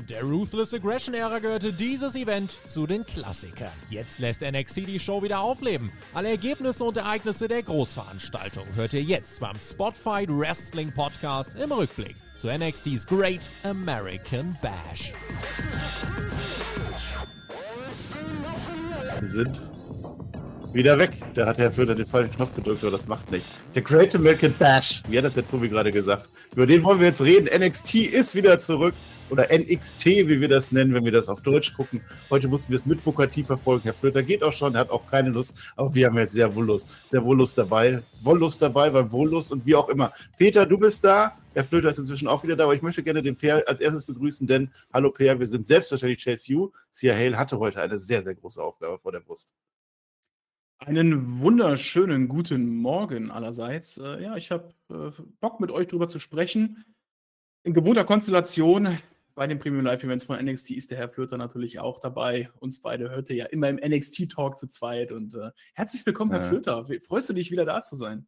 Während der Ruthless Aggression Ära gehörte dieses Event zu den Klassikern. Jetzt lässt NXT die Show wieder aufleben. Alle Ergebnisse und Ereignisse der Großveranstaltung hört ihr jetzt beim Spotfight Wrestling Podcast im Rückblick zu NXTs Great American Bash. Wir sind wieder weg. Da hat Herr Föder den falschen Knopf gedrückt, aber das macht nicht. Der Great American Bash, wie hat das der Tobi gerade gesagt? Über den wollen wir jetzt reden. NXT ist wieder zurück. Oder NXT, wie wir das nennen, wenn wir das auf Deutsch gucken. Heute mussten wir es mit Bukati verfolgen. Herr Flöter geht auch schon, er hat auch keine Lust, aber wir haben jetzt sehr wohl Lust. Sehr wohl Lust dabei. Wollust dabei, beim Wohllust und wie auch immer. Peter, du bist da. Herr Flöter ist inzwischen auch wieder da, aber ich möchte gerne den Peer als erstes begrüßen, denn hallo Peer, wir sind selbstverständlich Chase U. Sia Hale hatte heute eine sehr, sehr große Aufgabe vor der Brust. Einen wunderschönen guten Morgen allerseits. Äh, ja, ich habe äh, Bock mit euch drüber zu sprechen. In gewohnter Konstellation bei den Premium Live Events von NXT ist der Herr Flöter natürlich auch dabei. Uns beide hört ihr ja immer im NXT Talk zu zweit. Und äh, herzlich willkommen, Herr ja. Flöter. Freust du dich wieder da zu sein?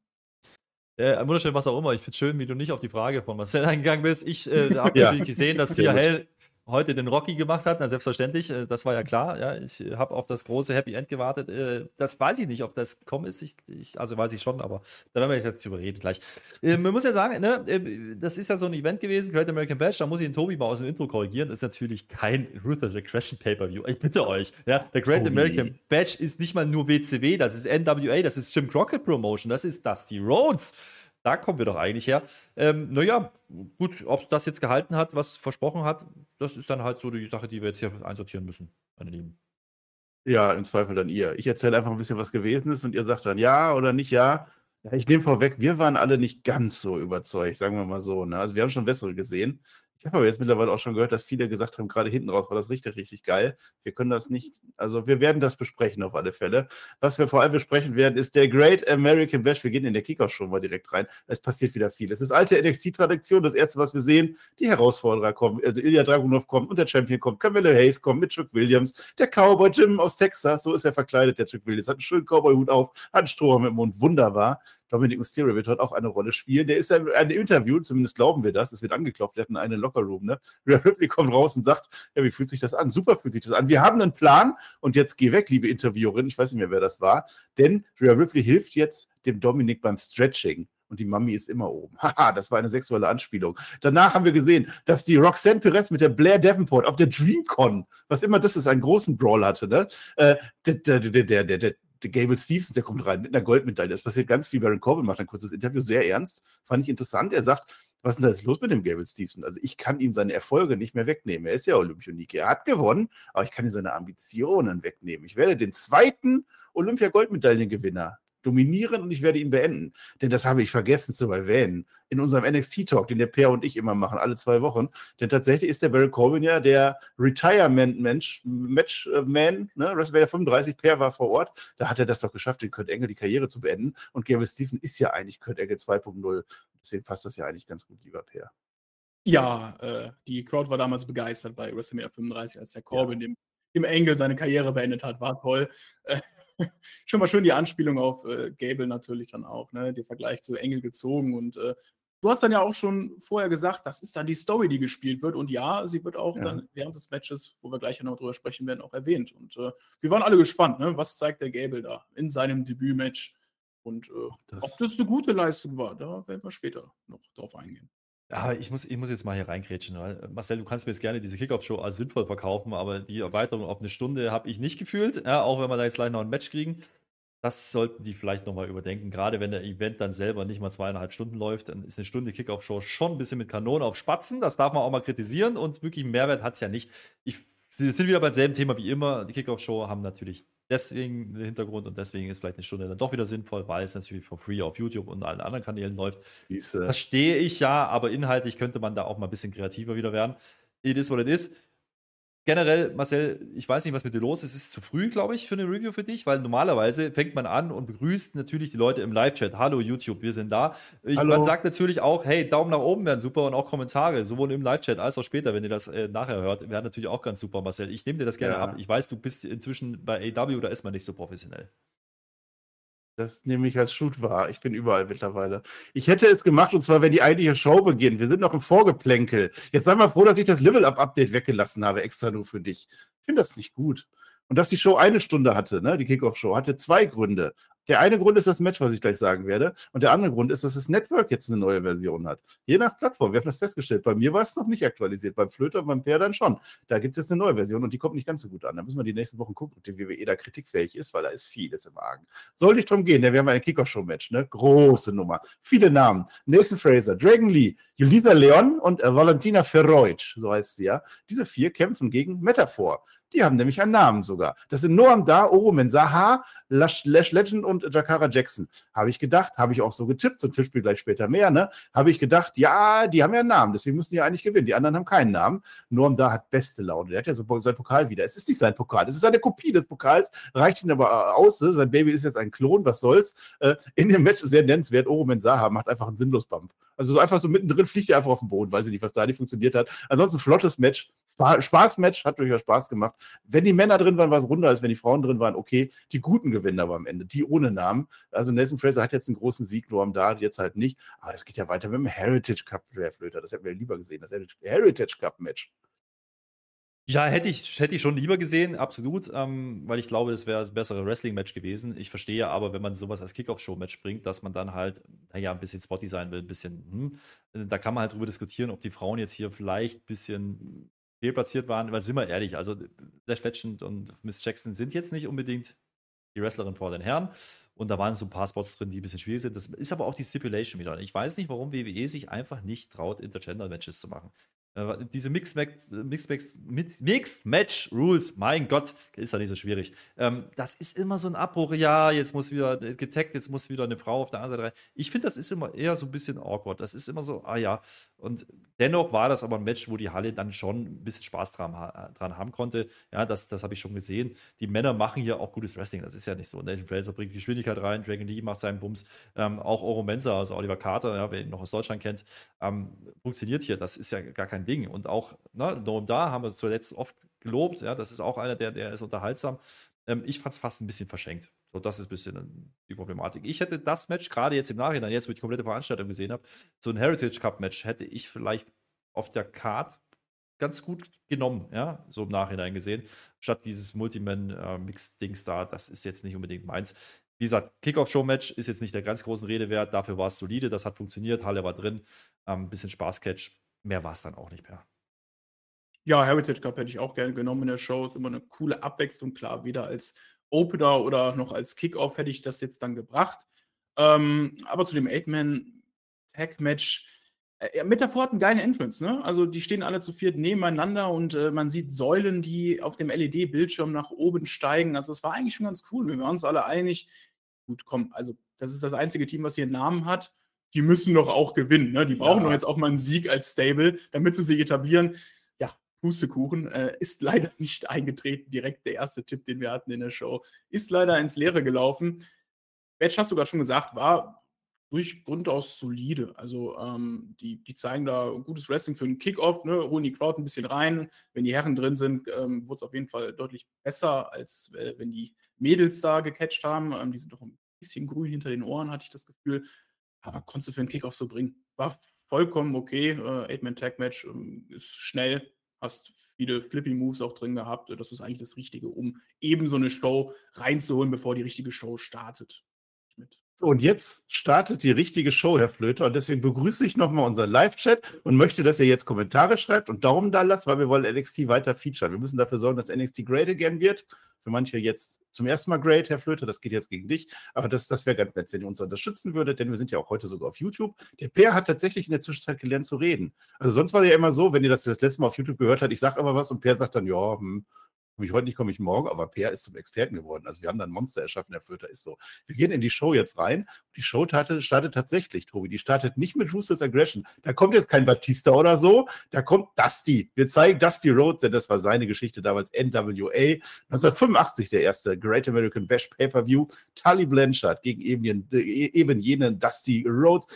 Äh, wunderschön, was auch immer. Ich finde es schön, wie du nicht auf die Frage von Marcel eingegangen bist. Ich äh, habe ja. natürlich gesehen, dass Sia Hell heute den Rocky gemacht hat, na selbstverständlich, äh, das war ja klar. Ja, ich habe auf das große Happy End gewartet. Äh, das weiß ich nicht, ob das kommen ist. Ich, ich, also weiß ich schon, aber da werden wir jetzt drüber reden gleich. Äh, man muss ja sagen, ne, das ist ja so ein Event gewesen, Great American Bash. Da muss ich den Tobi mal aus dem Intro korrigieren. Das ist natürlich kein Ruthless Regression Pay-Per-View. Ich bitte euch. Ja, der Great oh, American Bash ist nicht mal nur WCW, das ist NWA, das ist Jim Crockett Promotion, das ist Dusty Rhodes. Da kommen wir doch eigentlich her. Ähm, naja, gut, ob das jetzt gehalten hat, was versprochen hat, das ist dann halt so die Sache, die wir jetzt hier einsortieren müssen, meine Lieben. Ja, im Zweifel dann ihr. Ich erzähle einfach ein bisschen, was gewesen ist und ihr sagt dann ja oder nicht ja. Ich nehme vorweg, wir waren alle nicht ganz so überzeugt, sagen wir mal so. Ne? Also wir haben schon bessere gesehen. Ich habe aber jetzt mittlerweile auch schon gehört, dass viele gesagt haben, gerade hinten raus war das richtig, richtig geil. Wir können das nicht, also wir werden das besprechen auf alle Fälle. Was wir vor allem besprechen werden, ist der Great American Bash. Wir gehen in der Kickoff schon mal direkt rein. Es passiert wieder viel. Es ist alte NXT-Tradition. Das erste, was wir sehen, die Herausforderer kommen. Also Ilya Dragunov kommt und der Champion kommt. Camilla Hayes kommt mit Chuck Williams. Der Cowboy Jim aus Texas, so ist er verkleidet, der Chuck Williams. Hat einen schönen Cowboy-Hut auf, hat einen Strohhalm im Mund. Wunderbar. Dominic Mysterio wird heute auch eine Rolle spielen. Der ist ja in einem Interview, zumindest glauben wir das, es wird angeklopft, wir hatten einen Lockerroom, ne? Rhea Ripley kommt raus und sagt, ja, wie fühlt sich das an? Super fühlt sich das an. Wir haben einen Plan und jetzt geh weg, liebe Interviewerin, ich weiß nicht mehr, wer das war, denn Rhea Ripley hilft jetzt dem Dominic beim Stretching und die Mami ist immer oben. Haha, das war eine sexuelle Anspielung. Danach haben wir gesehen, dass die Roxanne Perez mit der Blair Davenport auf der DreamCon, was immer das ist, einen großen Brawl hatte, ne? Äh, der, der, der, der, der, Gable Stevens, der kommt rein mit einer Goldmedaille. Das passiert ganz viel. Baron Corbin macht ein kurzes Interview, sehr ernst. Fand ich interessant. Er sagt, was ist denn jetzt los mit dem Gable Stevenson? Also ich kann ihm seine Erfolge nicht mehr wegnehmen. Er ist ja Olympionik. Er hat gewonnen, aber ich kann ihm seine Ambitionen wegnehmen. Ich werde den zweiten Olympia-Goldmedaillengewinner dominieren und ich werde ihn beenden. Denn das habe ich vergessen zu erwähnen in unserem NXT-Talk, den der Per und ich immer machen, alle zwei Wochen. Denn tatsächlich ist der Baron Corbin ja der Retirement-Mensch, Matchman, ne? WrestleMania 35, Per war vor Ort. Da hat er das doch geschafft, den Kurt Engel die Karriere zu beenden. Und Gavin Stephen ist ja eigentlich Kurt Engel 2.0. Deswegen passt das ja eigentlich ganz gut, lieber Per. Ja, äh, die Crowd war damals begeistert bei WrestleMania 35, als der Corbin ja. dem, dem Engel seine Karriere beendet hat. War toll. Äh, schon mal schön die Anspielung auf äh, Gable natürlich dann auch, ne? Der Vergleich zu Engel gezogen und äh, du hast dann ja auch schon vorher gesagt, das ist dann die Story, die gespielt wird und ja, sie wird auch ja. dann während des Matches, wo wir gleich noch drüber sprechen werden, auch erwähnt und äh, wir waren alle gespannt, ne? Was zeigt der Gable da in seinem Debütmatch und äh, das ob das eine gute Leistung war, da werden wir später noch drauf eingehen. Ja, ich muss, ich muss jetzt mal hier reingrätschen, weil äh, Marcel, du kannst mir jetzt gerne diese Kickoff-Show als sinnvoll verkaufen, aber die Erweiterung auf eine Stunde habe ich nicht gefühlt, ja, auch wenn wir da jetzt gleich noch ein Match kriegen. Das sollten die vielleicht nochmal überdenken. Gerade wenn der Event dann selber nicht mal zweieinhalb Stunden läuft, dann ist eine Stunde Kickoff-Show schon ein bisschen mit Kanonen auf Spatzen. Das darf man auch mal kritisieren und wirklich Mehrwert hat es ja nicht. Ich, wir sind wieder beim selben Thema wie immer. Die Kickoff-Show haben natürlich deswegen den Hintergrund und deswegen ist vielleicht eine Stunde dann doch wieder sinnvoll, weil es natürlich for free auf YouTube und allen anderen Kanälen läuft. Verstehe ich ja, aber inhaltlich könnte man da auch mal ein bisschen kreativer wieder werden. It is what it is generell, Marcel, ich weiß nicht, was mit dir los ist. Es ist zu früh, glaube ich, für eine Review für dich, weil normalerweise fängt man an und begrüßt natürlich die Leute im Live-Chat. Hallo YouTube, wir sind da. Ich, Hallo. Man sagt natürlich auch, hey, Daumen nach oben wären super und auch Kommentare, sowohl im Live-Chat als auch später, wenn ihr das äh, nachher hört, wären natürlich auch ganz super, Marcel. Ich nehme dir das gerne ja. ab. Ich weiß, du bist inzwischen bei AW, da ist man nicht so professionell. Das nehme ich als Shoot wahr. Ich bin überall mittlerweile. Ich hätte es gemacht, und zwar, wenn die eigentliche Show beginnt. Wir sind noch im Vorgeplänkel. Jetzt sei mal froh, dass ich das Level-Up-Update weggelassen habe, extra nur für dich. Ich finde das nicht gut. Und dass die Show eine Stunde hatte, ne, die Kickoff-Show, hatte zwei Gründe. Der eine Grund ist das Match, was ich gleich sagen werde. Und der andere Grund ist, dass das Network jetzt eine neue Version hat. Je nach Plattform. Wir haben das festgestellt. Bei mir war es noch nicht aktualisiert. Beim Flöter und beim Peer dann schon. Da gibt es jetzt eine neue Version und die kommt nicht ganz so gut an. Da müssen wir die nächsten Wochen gucken, ob die WWE da kritikfähig ist, weil da ist vieles im Argen. Soll nicht drum gehen, denn wir haben ein Kickoff-Show-Match. Ne? Große Nummer. Viele Namen. Nathan Fraser, Dragon Lee, Yulitha Leon und äh, Valentina Ferroit, so heißt sie ja. Diese vier kämpfen gegen Metaphor. Die haben nämlich einen Namen sogar. Das sind Noam Da, Oromen Saha, Lash, Lash Legend und Jakara Jackson. Habe ich gedacht, habe ich auch so getippt, zum Tippspiel gleich später mehr, ne? Habe ich gedacht, ja, die haben ja einen Namen, deswegen müssen die ja eigentlich gewinnen. Die anderen haben keinen Namen. Noam Da hat beste Laune. Der hat ja so sein Pokal wieder. Es ist nicht sein Pokal, es ist eine Kopie des Pokals, reicht ihn aber äh, aus. Ne? Sein Baby ist jetzt ein Klon, was soll's. Äh, in dem Match sehr nennenswert, Oromen Saha macht einfach einen sinnlos Bump. Also so einfach so mittendrin fliegt er einfach auf den Boden, weiß ich nicht, was da nicht funktioniert hat. Ansonsten flottes Match, Spaß-Match, hat durchaus Spaß gemacht. Wenn die Männer drin waren, war es runder, als wenn die Frauen drin waren. Okay, die guten gewinnen aber am Ende, die ohne Namen. Also Nelson Fraser hat jetzt einen großen Sieg, Noam da, jetzt halt nicht. Aber es geht ja weiter mit dem Heritage Cup, Flöter. Das hätten wir lieber gesehen, das Heritage Cup Match. Ja, hätte ich, hätte ich schon lieber gesehen, absolut, ähm, weil ich glaube, es wäre das bessere Wrestling-Match gewesen. Ich verstehe aber, wenn man sowas als Kickoff-Show-Match bringt, dass man dann halt, naja, ein bisschen spotty sein will, ein bisschen, hm, da kann man halt drüber diskutieren, ob die Frauen jetzt hier vielleicht ein bisschen fehlplatziert waren, weil sind wir ehrlich, also Dash Legend und Miss Jackson sind jetzt nicht unbedingt die Wrestlerin vor den Herren. Und da waren so ein paar Spots drin, die ein bisschen schwierig sind. Das ist aber auch die Stipulation wieder. Ich weiß nicht, warum WWE sich einfach nicht traut, Intergender-Matches zu machen. Äh, diese Mixed Match, Mixed, Mixed Match Rules, mein Gott, ist ja nicht so schwierig. Ähm, das ist immer so ein Abbruch. Ja, jetzt muss wieder getaggt, jetzt muss wieder eine Frau auf der anderen Seite rein. Ich finde, das ist immer eher so ein bisschen awkward. Das ist immer so, ah ja. Und dennoch war das aber ein Match, wo die Halle dann schon ein bisschen Spaß dran, dran haben konnte. Ja, das, das habe ich schon gesehen. Die Männer machen hier auch gutes Wrestling. Das ist ja nicht so. Nathan Fraser bringt Geschwindigkeit rein, Dragon Lee macht seinen Bums. Ähm, auch Oro Mensa, also Oliver Carter, ja, wer ihn noch aus Deutschland kennt, ähm, funktioniert hier. Das ist ja gar kein Ding. Und auch ne, Noam Da haben wir zuletzt oft gelobt. Ja, das ist auch einer, der, der ist unterhaltsam. Ähm, ich fand es fast ein bisschen verschenkt. So, das ist ein bisschen die Problematik. Ich hätte das Match, gerade jetzt im Nachhinein, jetzt, wo ich die komplette Veranstaltung gesehen habe, so ein Heritage Cup-Match hätte ich vielleicht auf der Card ganz gut genommen, ja, so im Nachhinein gesehen, statt dieses Multiman-Mix-Dings äh, da, das ist jetzt nicht unbedingt meins. Wie gesagt, Kickoff-Show-Match ist jetzt nicht der ganz großen Rede wert, dafür war es solide, das hat funktioniert, Halle war drin, ein ähm, bisschen Spaß-Catch, mehr war es dann auch nicht mehr. Ja, Heritage Cup hätte ich auch gerne genommen in der Show. Ist immer eine coole Abwechslung, klar. Weder als Opener oder noch als Kickoff hätte ich das jetzt dann gebracht. Ähm, aber zu dem Eight-Man-Tag-Match. Äh, Metaphor hat einen geilen Entrance, ne? Also die stehen alle zu viert nebeneinander und äh, man sieht Säulen, die auf dem LED-Bildschirm nach oben steigen. Also es war eigentlich schon ganz cool. Wir waren uns alle einig. Gut, komm, also das ist das einzige Team, was hier einen Namen hat die müssen doch auch gewinnen. Ne? Die brauchen ja. doch jetzt auch mal einen Sieg als Stable, damit sie sich etablieren. Ja, Pustekuchen äh, ist leider nicht eingetreten. Direkt der erste Tipp, den wir hatten in der Show, ist leider ins Leere gelaufen. Match, hast du gerade schon gesagt, war durch Grund aus solide. Also ähm, die, die zeigen da gutes Wrestling für einen Kickoff, ne? holen die Crowd ein bisschen rein. Wenn die Herren drin sind, ähm, wurde es auf jeden Fall deutlich besser, als äh, wenn die Mädels da gecatcht haben. Ähm, die sind doch ein bisschen grün hinter den Ohren, hatte ich das Gefühl. Aber konntest du für einen Kickoff so bringen. War vollkommen okay. Äh, Eight-Man-Tag-Match ähm, ist schnell, hast viele Flippy-Moves auch drin gehabt. Das ist eigentlich das Richtige, um eben so eine Show reinzuholen, bevor die richtige Show startet. So, und jetzt startet die richtige Show, Herr Flöter. Und deswegen begrüße ich nochmal unseren Live-Chat und möchte, dass ihr jetzt Kommentare schreibt und Daumen da lasst, weil wir wollen NXT weiter featuren. Wir müssen dafür sorgen, dass NXT great again wird für manche jetzt zum ersten Mal great, Herr Flöte, das geht jetzt gegen dich. Aber das, das wäre ganz nett, wenn ihr uns unterstützen würdet, denn wir sind ja auch heute sogar auf YouTube. Der Per hat tatsächlich in der Zwischenzeit gelernt zu reden. Also sonst war ja immer so, wenn ihr das das letzte Mal auf YouTube gehört habt, ich sage aber was und Per sagt dann, ja, hm, Komme ich heute nicht, komme ich morgen, aber Per ist zum Experten geworden. Also wir haben da ein Monster erschaffen, der Flöter ist so. Wir gehen in die Show jetzt rein. Die Show startet, tatsächlich, Tobi. Die startet nicht mit Roosters Aggression. Da kommt jetzt kein Batista oder so. Da kommt Dusty. Wir zeigen Dusty Rhodes, denn das war seine Geschichte damals NWA. 1985 der erste Great American Bash Pay-Per-View. Tully Blanchard gegen eben, eben jenen Dusty Rhodes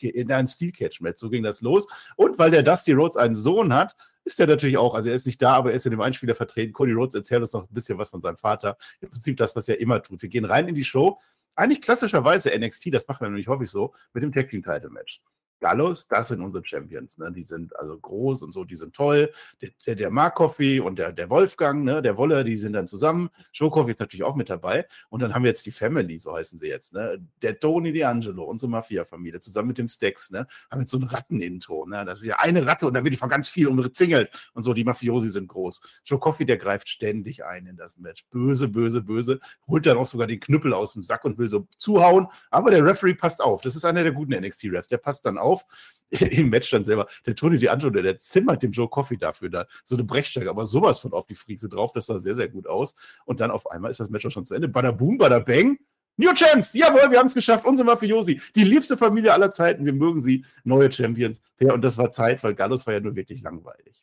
in einem Steel Catch Match. So ging das los. Und weil der Dusty Rhodes einen Sohn hat, ist er natürlich auch, also er ist nicht da, aber er ist in dem Einspieler vertreten. Cody Rhodes erzählt uns noch ein bisschen was von seinem Vater. Im Prinzip das, was er immer tut. Wir gehen rein in die Show. eigentlich klassischerweise NXT, das machen wir nämlich häufig so, mit dem Tag Team Title Match. Gallos, das sind unsere Champions. Ne? Die sind also groß und so, die sind toll. Der, der, der Mark Coffey und der, der Wolfgang, ne? der Wolle, die sind dann zusammen. Coffey ist natürlich auch mit dabei. Und dann haben wir jetzt die Family, so heißen sie jetzt. Ne? Der Tony D'Angelo, unsere Mafia-Familie, zusammen mit dem Stex, ne? haben jetzt so ein Ratten-Intro. Ne? Das ist ja eine Ratte und dann wird die von ganz viel umzingelt und so. Die Mafiosi sind groß. Coffey, der greift ständig ein in das Match. Böse, böse, böse. Holt dann auch sogar den Knüppel aus dem Sack und will so zuhauen. Aber der Referee passt auf. Das ist einer der guten NXT-Refs. Der passt dann auf auf im Match dann selber. Der Tony D'Angelo, der, der zimmert dem Joe Coffey dafür da so eine Brechstärke, aber sowas von auf die Friese drauf, das sah sehr, sehr gut aus. Und dann auf einmal ist das Match auch schon zu Ende. Bada boom, bada bang. New Champs, jawohl, wir haben es geschafft. Unsere Mafiosi, die liebste Familie aller Zeiten. Wir mögen sie. Neue Champions. Ja, und das war Zeit, weil Gallus war ja nur wirklich langweilig.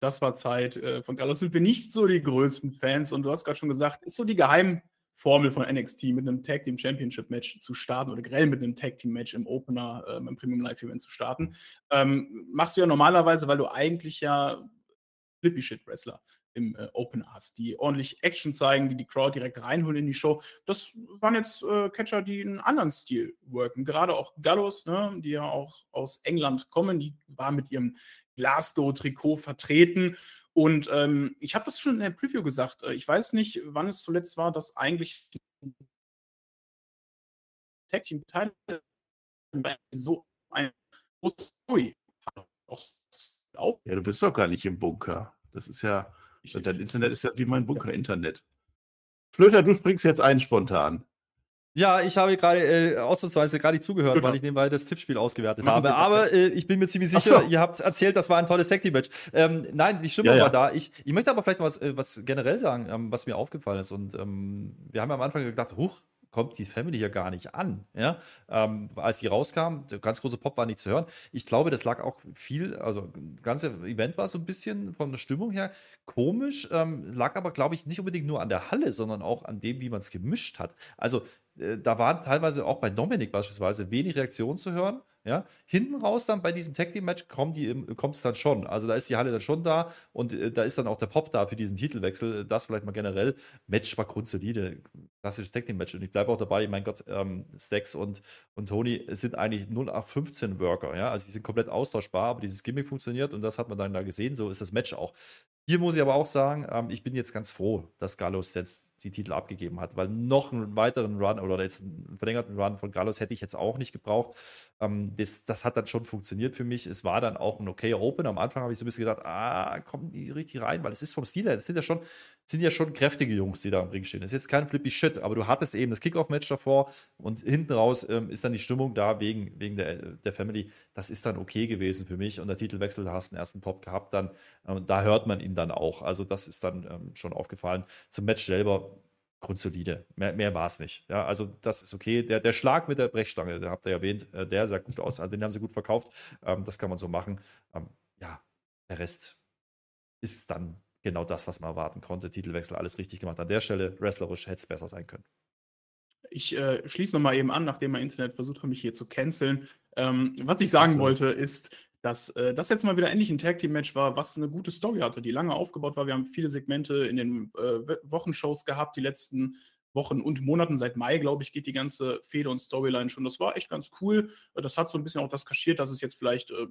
Das war Zeit. Äh, von Gallus sind wir nicht so die größten Fans. Und du hast gerade schon gesagt, ist so die Geheim- Formel von NXT mit einem Tag Team Championship Match zu starten oder generell mit einem Tag Team Match im Opener, äh, im Premium Live Event zu starten. Ähm, machst du ja normalerweise, weil du eigentlich ja Flippy Shit Wrestler im äh, Opener hast, die ordentlich Action zeigen, die die Crowd direkt reinholen in die Show. Das waren jetzt äh, Catcher, die einen anderen Stil worken. Gerade auch Gallows, ne, die ja auch aus England kommen, die war mit ihrem Glasgow-Trikot vertreten und ähm, ich habe das schon in der Preview gesagt. Äh, ich weiß nicht, wann es zuletzt war, dass eigentlich Tag Team Teil so ein Story Ja, du bist doch gar nicht im Bunker. Das ist ja, ich, dein Internet ist ja wie mein Bunker-Internet. Flöter, du springst jetzt ein spontan. Ja, ich habe gerade äh, ausnahmsweise nicht zugehört, genau. weil ich nebenbei das Tippspiel ausgewertet Machen habe. Aber äh, ich bin mir ziemlich sicher, so. ihr habt erzählt, das war ein tolles Tag Match. Ähm, nein, die Stimme ja, war ja. da. Ich, ich möchte aber vielleicht was, äh, was generell sagen, ähm, was mir aufgefallen ist. Und ähm, wir haben ja am Anfang gedacht, huch, kommt die Family ja gar nicht an. Ja? Ähm, als die rauskam, der ganz große Pop war nicht zu hören. Ich glaube, das lag auch viel, also das ganze Event war so ein bisschen von der Stimmung her komisch, ähm, lag aber, glaube ich, nicht unbedingt nur an der Halle, sondern auch an dem, wie man es gemischt hat. Also da waren teilweise auch bei Dominik beispielsweise wenig Reaktionen zu hören. Ja, hinten raus dann bei diesem Tag Team Match kommt es dann schon. Also da ist die Halle dann schon da und äh, da ist dann auch der Pop da für diesen Titelwechsel. Das vielleicht mal generell. Match war grundsolide, klassisches Tag Team Match und ich bleibe auch dabei. Mein Gott, ähm, Stax und, und Tony sind eigentlich 0815 Worker. Ja, also die sind komplett austauschbar, aber dieses Gimmick funktioniert und das hat man dann da gesehen. So ist das Match auch. Hier muss ich aber auch sagen, ähm, ich bin jetzt ganz froh, dass Gallows jetzt die Titel abgegeben hat, weil noch einen weiteren Run oder jetzt einen verlängerten Run von Gallows hätte ich jetzt auch nicht gebraucht. Ähm, das, das hat dann schon funktioniert für mich. Es war dann auch ein okayer Open. Am Anfang habe ich so ein bisschen gedacht, ah, kommen die richtig rein, weil es ist vom Stil her, das sind ja schon, sind ja schon kräftige Jungs, die da im Ring stehen. Das ist jetzt kein flippy Shit, aber du hattest eben das Kickoff-Match davor und hinten raus ähm, ist dann die Stimmung da wegen, wegen der, der Family. Das ist dann okay gewesen für mich und der Titelwechsel, da hast du einen ersten Pop gehabt, dann ähm, da hört man ihn dann auch. Also das ist dann ähm, schon aufgefallen. Zum Match selber grundsolide. Mehr, mehr war es nicht. Ja, also das ist okay. Der, der Schlag mit der Brechstange, den habt ihr erwähnt, äh, der sah gut aus. Also den haben sie gut verkauft. Ähm, das kann man so machen. Ähm, ja, der Rest ist dann genau das, was man erwarten konnte. Titelwechsel, alles richtig gemacht. An der Stelle, wrestlerisch hätte es besser sein können. Ich äh, schließe nochmal eben an, nachdem mein Internet versucht hat, mich hier zu canceln. Ähm, was ich sagen also. wollte, ist, dass äh, das jetzt mal wieder endlich ein Tag Team Match war, was eine gute Story hatte, die lange aufgebaut war. Wir haben viele Segmente in den äh, Wochenshows gehabt, die letzten Wochen und Monaten. Seit Mai, glaube ich, geht die ganze Fehde und Storyline schon. Das war echt ganz cool. Das hat so ein bisschen auch das kaschiert, dass es jetzt vielleicht äh,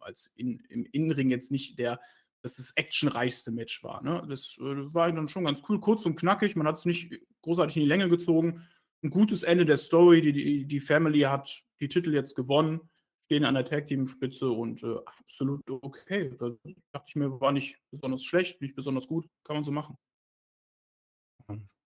als in, im Innenring jetzt nicht der dass das actionreichste Match war. Ne? Das äh, war dann schon ganz cool, kurz und knackig. Man hat es nicht großartig in die Länge gezogen. Ein gutes Ende der Story. Die, die, die Family hat die Titel jetzt gewonnen stehen an der Tag-Team-Spitze und äh, absolut okay. Da dachte ich mir, war nicht besonders schlecht, nicht besonders gut, kann man so machen.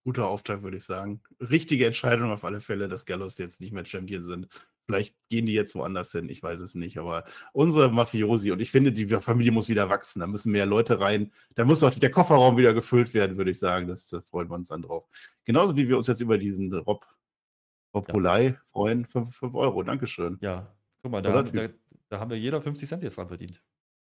Guter Auftrag, würde ich sagen. Richtige Entscheidung auf alle Fälle, dass Gallows jetzt nicht mehr Champion sind. Vielleicht gehen die jetzt woanders hin, ich weiß es nicht. Aber unsere Mafiosi, und ich finde, die Familie muss wieder wachsen. Da müssen mehr Leute rein. Da muss auch der Kofferraum wieder gefüllt werden, würde ich sagen. Das, da freuen wir uns dann drauf. Genauso wie wir uns jetzt über diesen Rob, Rob ja. Polei freuen. 5 Euro, Dankeschön. Ja, Guck mal, da, da, da, haben wir jeder 50 Cent jetzt dran verdient.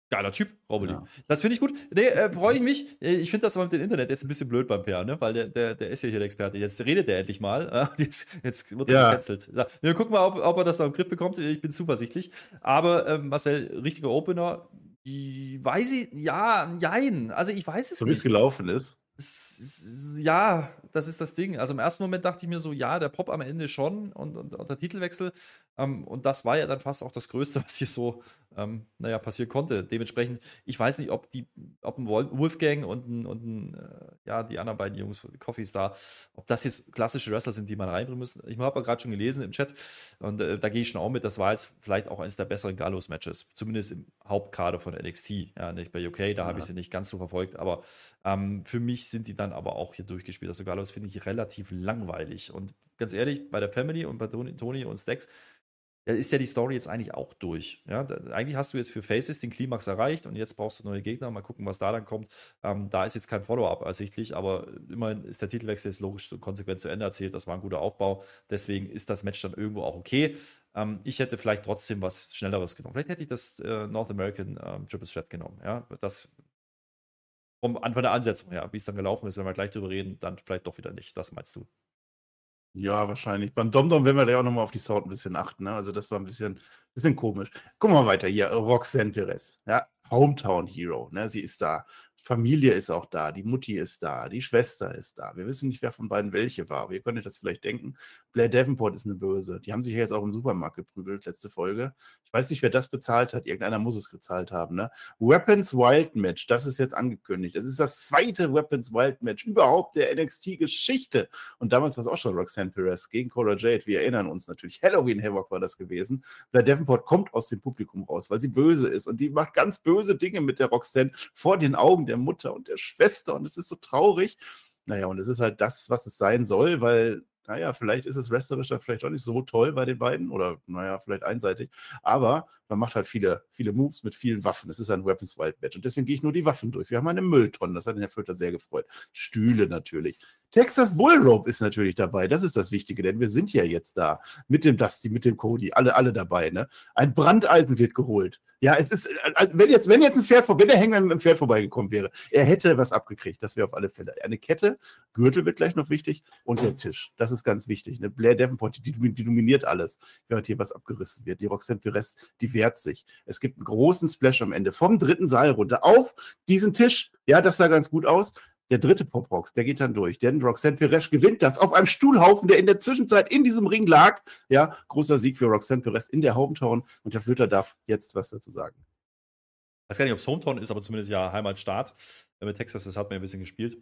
Geiler Typ, Robeli. Ja. Das finde ich gut. Nee, äh, freue ich mich. Äh, ich finde das aber mit dem Internet jetzt ein bisschen blöd beim Per, ne? weil der, der, der ist ja hier der Experte. Jetzt redet er endlich mal. Jetzt, jetzt wird er ja. gecancelt. Wir gucken mal, ob, ob er das noch im Griff bekommt. Ich bin zuversichtlich. Aber ähm, Marcel, richtiger Opener, ich weiß ich, ja, jein. Also ich weiß es so nicht. So wie es gelaufen ist. Ja, das ist das Ding. Also im ersten Moment dachte ich mir so, ja, der Pop am Ende schon und, und, und der Titelwechsel. Ähm, und das war ja dann fast auch das Größte, was hier so, ähm, naja, passieren konnte. Dementsprechend, ich weiß nicht, ob die, ob ein Wolfgang und ein, und ein äh, ja, die anderen beiden Jungs, Coffees da, ob das jetzt klassische Wrestler sind, die man reinbringen müssen. Ich habe gerade schon gelesen im Chat und äh, da gehe ich schon auch mit, das war jetzt vielleicht auch eines der besseren Gallows-Matches, zumindest im Hauptkader von NXT. Ja, nicht bei UK, da ja. habe ich sie nicht ganz so verfolgt, aber ähm, für mich sind die dann aber auch hier durchgespielt. Also Gallows finde ich relativ langweilig und ganz ehrlich, bei der Family und bei Tony, Tony und Stacks ja, ist ja die Story jetzt eigentlich auch durch. Ja, da, eigentlich hast du jetzt für Faces den Klimax erreicht und jetzt brauchst du neue Gegner. Mal gucken, was da dann kommt. Ähm, da ist jetzt kein Follow-up ersichtlich, aber immerhin ist der Titelwechsel jetzt logisch und konsequent zu Ende erzählt. Das war ein guter Aufbau. Deswegen ist das Match dann irgendwo auch okay. Ähm, ich hätte vielleicht trotzdem was Schnelleres genommen. Vielleicht hätte ich das äh, North American ähm, Triple Threat genommen. Ja, das vom, von der Ansetzung her, wie es dann gelaufen ist, wenn wir gleich drüber reden, dann vielleicht doch wieder nicht. Das meinst du? Ja, wahrscheinlich. Beim Domdom werden wir da auch nochmal auf die Sound ein bisschen achten. Ne? Also das war ein bisschen, bisschen komisch. Gucken wir mal weiter hier. Roxanne Perez. Ja, Hometown Hero. Ne? Sie ist da. Familie ist auch da, die Mutti ist da, die Schwester ist da. Wir wissen nicht, wer von beiden welche war, aber ihr könnt euch das vielleicht denken. Blair Davenport ist eine Böse. Die haben sich ja jetzt auch im Supermarkt geprügelt, letzte Folge. Ich weiß nicht, wer das bezahlt hat. Irgendeiner muss es gezahlt haben. Ne? Weapons Wild Match, das ist jetzt angekündigt. Das ist das zweite Weapons Wild Match überhaupt der NXT-Geschichte. Und damals war es auch schon Roxanne Perez gegen Cora Jade. Wir erinnern uns natürlich. Halloween Havoc war das gewesen. Blair Davenport kommt aus dem Publikum raus, weil sie böse ist. Und die macht ganz böse Dinge mit der Roxanne vor den Augen der der Mutter und der Schwester und es ist so traurig. Naja, und es ist halt das, was es sein soll, weil naja, vielleicht ist es wrestlerisch dann vielleicht auch nicht so toll bei den beiden oder naja, vielleicht einseitig. Aber man macht halt viele, viele Moves mit vielen Waffen. Es ist ein Weapons Wild Match und deswegen gehe ich nur die Waffen durch. Wir haben eine Mülltonne, das hat den Herr Flöter sehr gefreut. Stühle natürlich. Texas Bullrope ist natürlich dabei, das ist das Wichtige, denn wir sind ja jetzt da mit dem Dusty, mit dem Cody, alle, alle dabei. Ne? Ein Brandeisen wird geholt. Ja, es ist, also wenn jetzt, wenn jetzt ein Pferd, wenn der Hänger mit dem Pferd vorbeigekommen wäre, er hätte was abgekriegt, das wäre auf alle Fälle. Eine Kette, Gürtel wird gleich noch wichtig und der Tisch, das ist ganz wichtig. Ne? Blair Davenport, die, die, dominiert alles, während hier was abgerissen wird. Die Roxanne Perez, die wehrt sich. Es gibt einen großen Splash am Ende vom dritten Seil runter auf diesen Tisch. Ja, das sah ganz gut aus. Der dritte Pop Rocks, der geht dann durch. Denn Roxanne Perez gewinnt das auf einem Stuhlhaufen, der in der Zwischenzeit in diesem Ring lag. Ja, großer Sieg für Roxanne Perez in der Hometown. Und der Flöter darf jetzt was dazu sagen. Ich weiß gar nicht, ob es Hometown ist, aber zumindest ja Heimatstaat. Mit Texas, das hat man ein bisschen gespielt.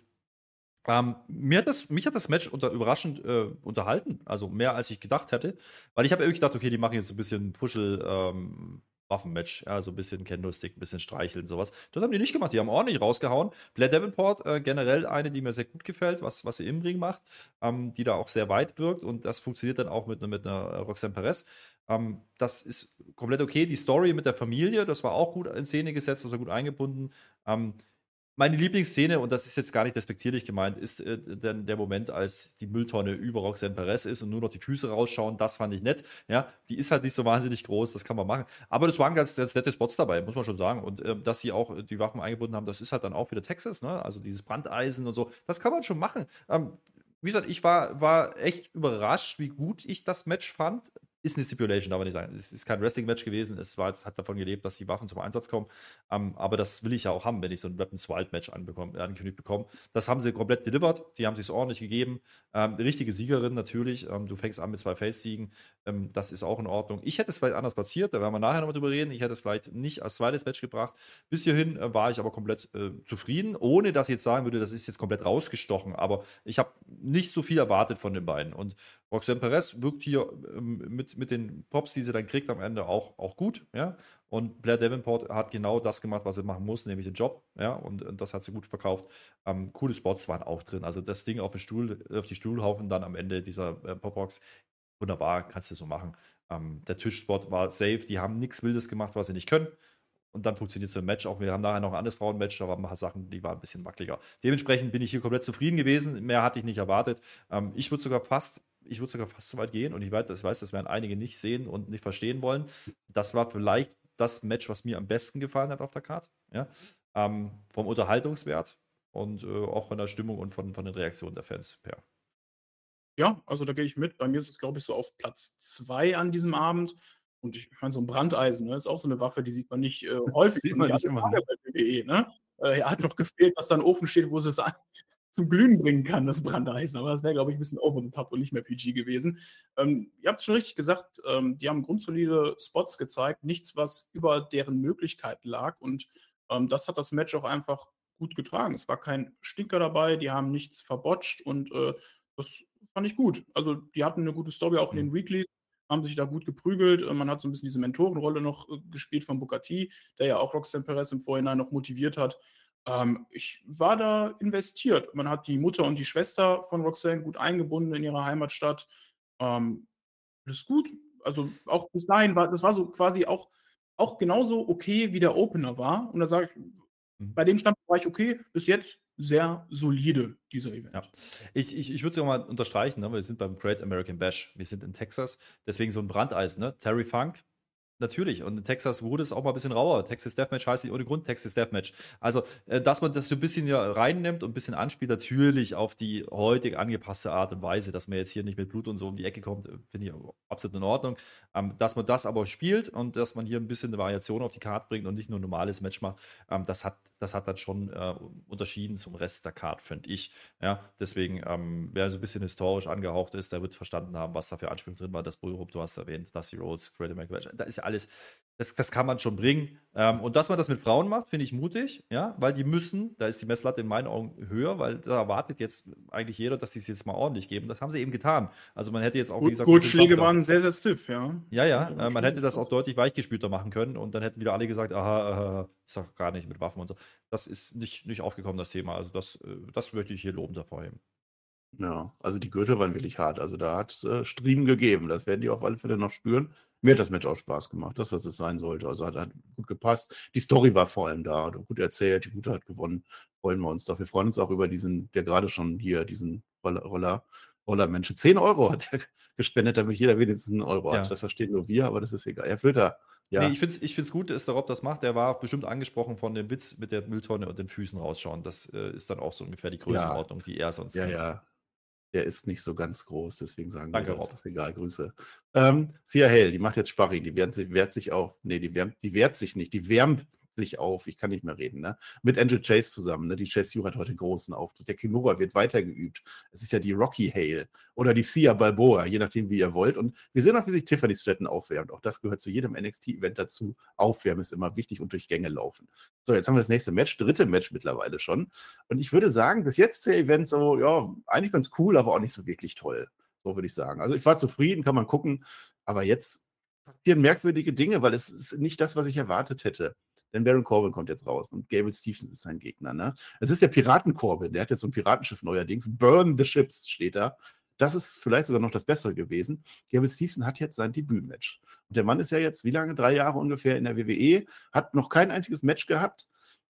Ähm, mir hat das, mich hat das Match unter, überraschend äh, unterhalten, also mehr als ich gedacht hätte, weil ich habe irgendwie gedacht, okay, die machen jetzt ein bisschen Puschel, ähm, Waffenmatch, ja, so ein bisschen Candlestick, ein bisschen streicheln, sowas. Das haben die nicht gemacht, die haben ordentlich rausgehauen. Blair Davenport, äh, generell eine, die mir sehr gut gefällt, was, was sie im Ring macht, ähm, die da auch sehr weit wirkt und das funktioniert dann auch mit, mit einer Roxanne Perez. Ähm, das ist komplett okay. Die Story mit der Familie, das war auch gut in Szene gesetzt, das war gut eingebunden. Ähm, meine Lieblingsszene, und das ist jetzt gar nicht despektierlich gemeint, ist äh, denn der Moment, als die Mülltonne über Roxanne Perez ist und nur noch die Füße rausschauen. Das fand ich nett. Ja, die ist halt nicht so wahnsinnig groß, das kann man machen. Aber das waren ganz, ganz nette Spots dabei, muss man schon sagen. Und äh, dass sie auch die Waffen eingebunden haben, das ist halt dann auch wieder Texas, ne? Also dieses Brandeisen und so, das kann man schon machen. Ähm, wie gesagt, ich war, war echt überrascht, wie gut ich das Match fand. Ist eine Stipulation, darf man nicht sagen. Es ist kein Wrestling-Match gewesen. Es war, es hat davon gelebt, dass die Waffen zum Einsatz kommen. Ähm, aber das will ich ja auch haben, wenn ich so ein Weapons Wild-Match angekündigt bekomme. Das haben sie komplett delivered. Die haben sich ordentlich gegeben. Ähm, richtige Siegerin natürlich. Ähm, du fängst an mit zwei Face-Siegen. Ähm, das ist auch in Ordnung. Ich hätte es vielleicht anders platziert. Da werden wir nachher nochmal drüber reden. Ich hätte es vielleicht nicht als zweites Match gebracht. Bis hierhin äh, war ich aber komplett äh, zufrieden, ohne dass ich jetzt sagen würde, das ist jetzt komplett rausgestochen. Aber ich habe nicht so viel erwartet von den beiden. Und Roxanne Perez wirkt hier ähm, mit, mit den Pops, die sie dann kriegt, am Ende auch, auch gut. Ja? Und Blair Davenport hat genau das gemacht, was sie machen muss, nämlich den Job. Ja? Und, und das hat sie gut verkauft. Ähm, coole Spots waren auch drin. Also das Ding auf, den Stuhl, auf die Stuhlhaufen dann am Ende dieser äh, Popbox, wunderbar, kannst du so machen. Ähm, der Tischspot war safe. Die haben nichts Wildes gemacht, was sie nicht können. Und dann funktioniert so ein Match auch. Wir haben nachher noch ein anderes Frauenmatch, da waren ein paar Sachen, die waren ein bisschen wackeliger. Dementsprechend bin ich hier komplett zufrieden gewesen. Mehr hatte ich nicht erwartet. Ähm, ich würde sogar fast, ich würde sogar fast so weit gehen und ich weiß, das, weiß, das werden einige nicht sehen und nicht verstehen wollen. Das war vielleicht das Match, was mir am besten gefallen hat auf der Karte. Ja? Ähm, vom Unterhaltungswert und äh, auch von der Stimmung und von, von den Reaktionen der Fans. Ja. Ja, also da gehe ich mit. Bei mir ist es, glaube ich, so auf Platz zwei an diesem Abend. Und ich meine, so ein Brandeisen ne, ist auch so eine Waffe, die sieht man nicht äh, häufig. sieht man nicht immer. Bei WWE, ne? Äh, er hat noch gefehlt, dass da ein Ofen steht, wo sie es an, zum Glühen bringen kann, das Brandeisen. Aber das wäre, glaube ich, ein bisschen over the top und nicht mehr PG gewesen. Ähm, ihr habt es schon richtig gesagt, ähm, die haben grundsolide Spots gezeigt, nichts, was über deren Möglichkeiten lag. Und ähm, das hat das Match auch einfach gut getragen. Es war kein Stinker dabei, die haben nichts verbotscht und äh, das fand ich gut. Also, die hatten eine gute Story auch in den mhm. Weeklies, haben sich da gut geprügelt. Äh, man hat so ein bisschen diese Mentorenrolle noch äh, gespielt von Bukati, der ja auch Roxanne Perez im Vorhinein noch motiviert hat. Ähm, ich war da investiert. Man hat die Mutter und die Schwester von Roxanne gut eingebunden in ihrer Heimatstadt. Ähm, das ist gut. Also auch bis dahin war das war so quasi auch, auch genauso okay, wie der Opener war. Und da sage ich, mhm. bei dem Stand war ich okay, bis jetzt sehr solide, dieser Event. Ja. Ich, ich, ich würde es mal unterstreichen, ne? wir sind beim Great American Bash, wir sind in Texas, deswegen so ein Brandeis, ne? Terry Funk, Natürlich. Und in Texas wurde es auch mal ein bisschen rauer. Texas Deathmatch heißt nicht ohne Grund Texas Deathmatch. Also, äh, dass man das so ein bisschen ja reinnimmt und ein bisschen anspielt, natürlich auf die heutig angepasste Art und Weise, dass man jetzt hier nicht mit Blut und so um die Ecke kommt, äh, finde ich absolut in Ordnung. Ähm, dass man das aber spielt und dass man hier ein bisschen eine Variation auf die Karte bringt und nicht nur ein normales Match macht, ähm, das, hat, das hat dann schon äh, unterschieden zum Rest der Karte, finde ich. Ja, deswegen, ähm, wer so ein bisschen historisch angehaucht ist, der wird verstanden haben, was da für Anspielung drin war. Das Bullrope, du hast erwähnt, Dusty Rhodes, American Bash. Da ist alles, das, das kann man schon bringen. Ähm, und dass man das mit Frauen macht, finde ich mutig, ja, weil die müssen, da ist die Messlatte in meinen Augen höher, weil da erwartet jetzt eigentlich jeder, dass sie es jetzt mal ordentlich geben. Das haben sie eben getan. Also man hätte jetzt auch, wie gesagt, Gut, Schläge waren sehr, sehr stiff, ja. Ja, ja, äh, man hätte das auch deutlich weichgespülter machen können und dann hätten wieder alle gesagt, aha, äh, ist doch gar nicht mit Waffen und so. Das ist nicht, nicht aufgekommen, das Thema. Also das, äh, das möchte ich hier lobend hervorheben. Ja, also die Gürtel waren wirklich hart. Also da hat es äh, Striemen gegeben. Das werden die auf alle Fälle noch spüren. Mir hat das Match auch Spaß gemacht, das, was es sein sollte. Also hat, hat gut gepasst. Die Story war vor allem da, gut erzählt, die Gute hat gewonnen. Freuen wir uns doch. Wir freuen uns auch über diesen, der gerade schon hier, diesen Roller, Roller, Roller Menschen. 10 Euro hat er gespendet, damit jeder wenigstens einen Euro ja. hat. Das verstehen nur wir, aber das ist egal. Herr Flöter, ja. Nee, ich finde es ich find's gut, dass der Rob das macht. Der war bestimmt angesprochen von dem Witz mit der Mülltonne und den Füßen rausschauen. Das äh, ist dann auch so ungefähr die Größenordnung, ja. die er sonst ja, kennt. Ja, der ist nicht so ganz groß, deswegen sagen Danke, wir, das ist egal, Grüße. Ähm, Sia Hell, die macht jetzt Sparring, die wehrt, wehrt sich auch, nee, die, wärmt, die wehrt sich nicht, die wärmt sich auf, ich kann nicht mehr reden, ne? Mit Angel Chase zusammen, ne? Die Chase Yu hat heute großen Auftritt. Der Kimura wird weitergeübt. Es ist ja die Rocky Hale oder die Sia Balboa, je nachdem, wie ihr wollt. Und wir sehen auch, wie sich Tiffany Stratton aufwärmt. Auch das gehört zu jedem NXT-Event dazu. Aufwärmen ist immer wichtig und durch Gänge laufen. So, jetzt haben wir das nächste Match, dritte Match mittlerweile schon. Und ich würde sagen, bis jetzt der Event so, ja, eigentlich ganz cool, aber auch nicht so wirklich toll. So würde ich sagen. Also ich war zufrieden, kann man gucken. Aber jetzt passieren merkwürdige Dinge, weil es ist nicht das, was ich erwartet hätte. Denn Baron Corbin kommt jetzt raus und Gable Stevenson ist sein Gegner. Ne? Es ist der Piraten-Corbin, der hat jetzt so ein Piratenschiff neuerdings. Burn the Ships steht da. Das ist vielleicht sogar noch das Bessere gewesen. Gable Stevenson hat jetzt sein Debütmatch. Und der Mann ist ja jetzt, wie lange? Drei Jahre ungefähr in der WWE, hat noch kein einziges Match gehabt.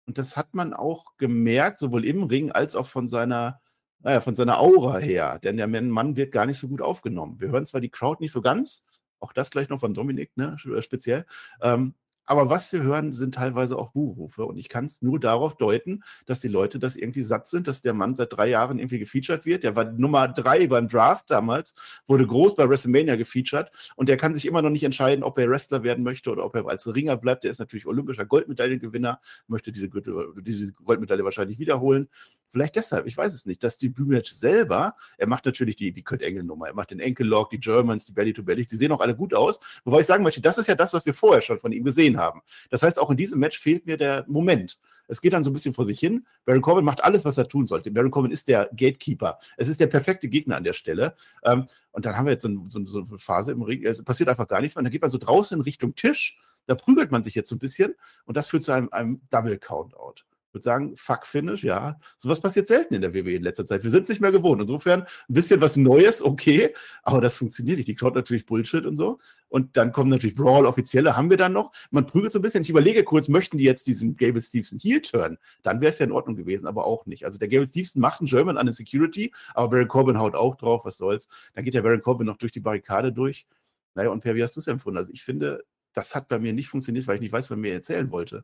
Und das hat man auch gemerkt, sowohl im Ring als auch von seiner, naja, von seiner Aura her. Denn der Mann wird gar nicht so gut aufgenommen. Wir hören zwar die Crowd nicht so ganz, auch das gleich noch von Dominik, ne, speziell. Ähm, aber was wir hören, sind teilweise auch Buhrufe. Und ich kann es nur darauf deuten, dass die Leute das irgendwie satt sind, dass der Mann seit drei Jahren irgendwie gefeatured wird. Der war Nummer drei beim Draft damals, wurde groß bei WrestleMania gefeatured. Und der kann sich immer noch nicht entscheiden, ob er Wrestler werden möchte oder ob er als Ringer bleibt. Der ist natürlich olympischer Goldmedaillengewinner, möchte diese, diese Goldmedaille wahrscheinlich wiederholen. Vielleicht deshalb, ich weiß es nicht. Das Debütmatch selber, er macht natürlich die, die Kurt Engel-Nummer, er macht den Enkellock, die Germans, die Belly to Belly, die sehen auch alle gut aus. Wobei ich sagen möchte, das ist ja das, was wir vorher schon von ihm gesehen haben. Das heißt, auch in diesem Match fehlt mir der Moment. Es geht dann so ein bisschen vor sich hin. Baron Corbin macht alles, was er tun sollte. Baron Corbin ist der Gatekeeper. Es ist der perfekte Gegner an der Stelle. Ähm, und dann haben wir jetzt so, so, so eine Phase im Ring. Es passiert einfach gar nichts mehr. Und dann geht man so draußen in Richtung Tisch. Da prügelt man sich jetzt so ein bisschen. Und das führt zu einem, einem Double Countout. Würde sagen, Fuck Finish, ja. Sowas passiert selten in der WWE in letzter Zeit. Wir sind es nicht mehr gewohnt. Insofern ein bisschen was Neues, okay, aber das funktioniert nicht. Die klaut natürlich Bullshit und so. Und dann kommen natürlich Brawl, offizielle haben wir dann noch. Man prügelt so ein bisschen. Ich überlege kurz, möchten die jetzt diesen Gable Stevenson Heel turn? Dann wäre es ja in Ordnung gewesen, aber auch nicht. Also der Gable Stevenson macht einen German an den Security, aber Baron Corbin haut auch drauf, was soll's. Dann geht der Baron Corbin noch durch die Barrikade durch. Naja, und Per, wie hast du es empfunden? Also ich finde, das hat bei mir nicht funktioniert, weil ich nicht weiß, was mir erzählen wollte.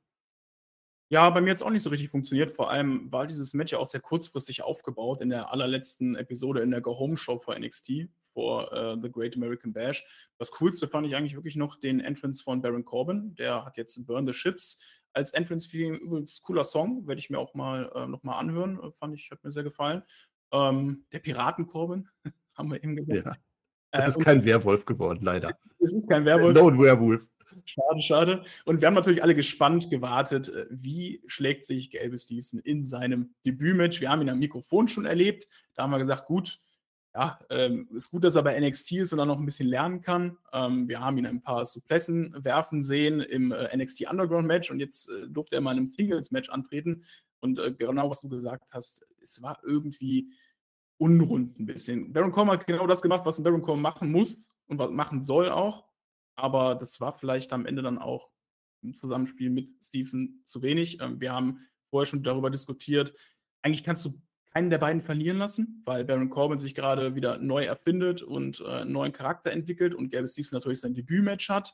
Ja, bei mir hat es auch nicht so richtig funktioniert. Vor allem war dieses Match ja auch sehr kurzfristig aufgebaut in der allerletzten Episode in der Go Home Show vor NXT vor äh, The Great American Bash. Das Coolste fand ich eigentlich wirklich noch den Entrance von Baron Corbin. Der hat jetzt Burn the Ships als Entrance-Feeling. Übrigens cooler Song, werde ich mir auch mal äh, noch mal anhören. Äh, fand ich, hat mir sehr gefallen. Ähm, der Piraten Corbin haben wir eben gesagt. Ja. Es ist kein Werwolf geworden, leider. Es ist kein Werwolf. No Werewolf. Schade, schade. Und wir haben natürlich alle gespannt gewartet, äh, wie schlägt sich Gelbe Stevenson in seinem Debütmatch. Wir haben ihn am Mikrofon schon erlebt. Da haben wir gesagt, gut, ja, ähm, ist gut, dass er bei NXT ist und dann noch ein bisschen lernen kann. Ähm, wir haben ihn ein paar Suplessen werfen sehen im äh, NXT Underground Match und jetzt äh, durfte er mal in einem Singles Match antreten. Und äh, genau, was du gesagt hast, es war irgendwie unrund ein bisschen. Baron Corbin hat genau das gemacht, was ein Baron Corbin machen muss und was machen soll auch. Aber das war vielleicht am Ende dann auch im Zusammenspiel mit Stevenson zu wenig. Ähm, wir haben vorher schon darüber diskutiert. Eigentlich kannst du keinen der beiden verlieren lassen, weil Baron Corbin sich gerade wieder neu erfindet und äh, einen neuen Charakter entwickelt und Gabby Stevenson natürlich sein Debütmatch hat.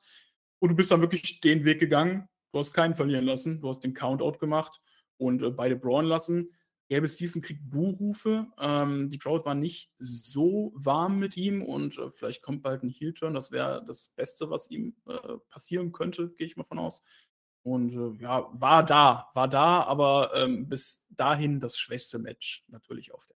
Und du bist dann wirklich den Weg gegangen. Du hast keinen verlieren lassen. Du hast den Countout gemacht und äh, beide brauen lassen. Gelbe Stevenson kriegt Buhrufe. Ähm, die Crowd war nicht so warm mit ihm und äh, vielleicht kommt bald ein Heel-Turn. Das wäre das Beste, was ihm äh, passieren könnte, gehe ich mal von aus. Und äh, ja, war da, war da, aber ähm, bis dahin das schwächste Match natürlich auf der.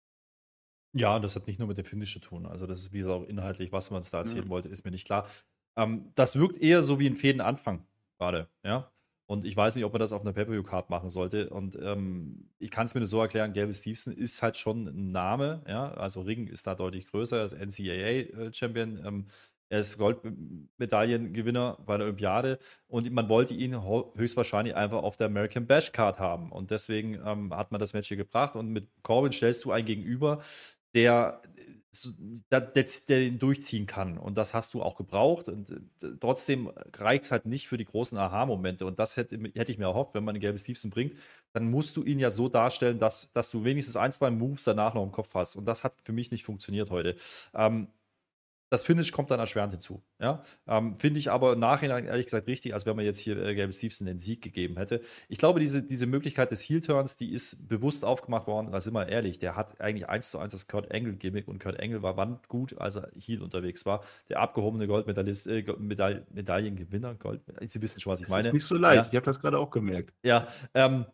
Ja, das hat nicht nur mit dem Finish zu tun. Also, das ist wie gesagt auch inhaltlich, was man uns da erzählen mhm. wollte, ist mir nicht klar. Ähm, das wirkt eher so wie ein Fädenanfang gerade, ja. Und ich weiß nicht, ob man das auf einer Pay-Per-View-Card machen sollte. Und ähm, ich kann es mir nur so erklären, Gary Stevenson ist halt schon ein Name, ja. Also Ring ist da deutlich größer als NCAA-Champion. Äh, ähm, er ist Goldmedaillengewinner bei der Olympiade und man wollte ihn höchstwahrscheinlich einfach auf der American Bash Card haben. Und deswegen ähm, hat man das Match hier gebracht. Und mit Corbin stellst du einen gegenüber, der der, den durchziehen kann. Und das hast du auch gebraucht. Und äh, trotzdem reicht es halt nicht für die großen Aha-Momente. Und das hätte, hätte ich mir erhofft, wenn man den gelben Stevenson bringt, dann musst du ihn ja so darstellen, dass, dass du wenigstens ein, zwei Moves danach noch im Kopf hast. Und das hat für mich nicht funktioniert heute. Ähm, das Finish kommt dann erschwerend hinzu. Ja? Ähm, Finde ich aber im Nachhinein ehrlich gesagt richtig, als wenn man jetzt hier äh, Gable Stevenson den Sieg gegeben hätte. Ich glaube, diese, diese Möglichkeit des Heel-Turns, die ist bewusst aufgemacht worden. Da sind wir ehrlich, der hat eigentlich eins zu eins das Kurt Angle-Gimmick und Kurt Angle war wann gut, als er Heel unterwegs war. Der abgehobene Goldmedaillist, äh, Medaille, Medaillengewinner, Gold, Sie wissen schon, was ich meine. Das ist nicht so leicht, ja. ich habe das gerade auch gemerkt. Ja, ähm,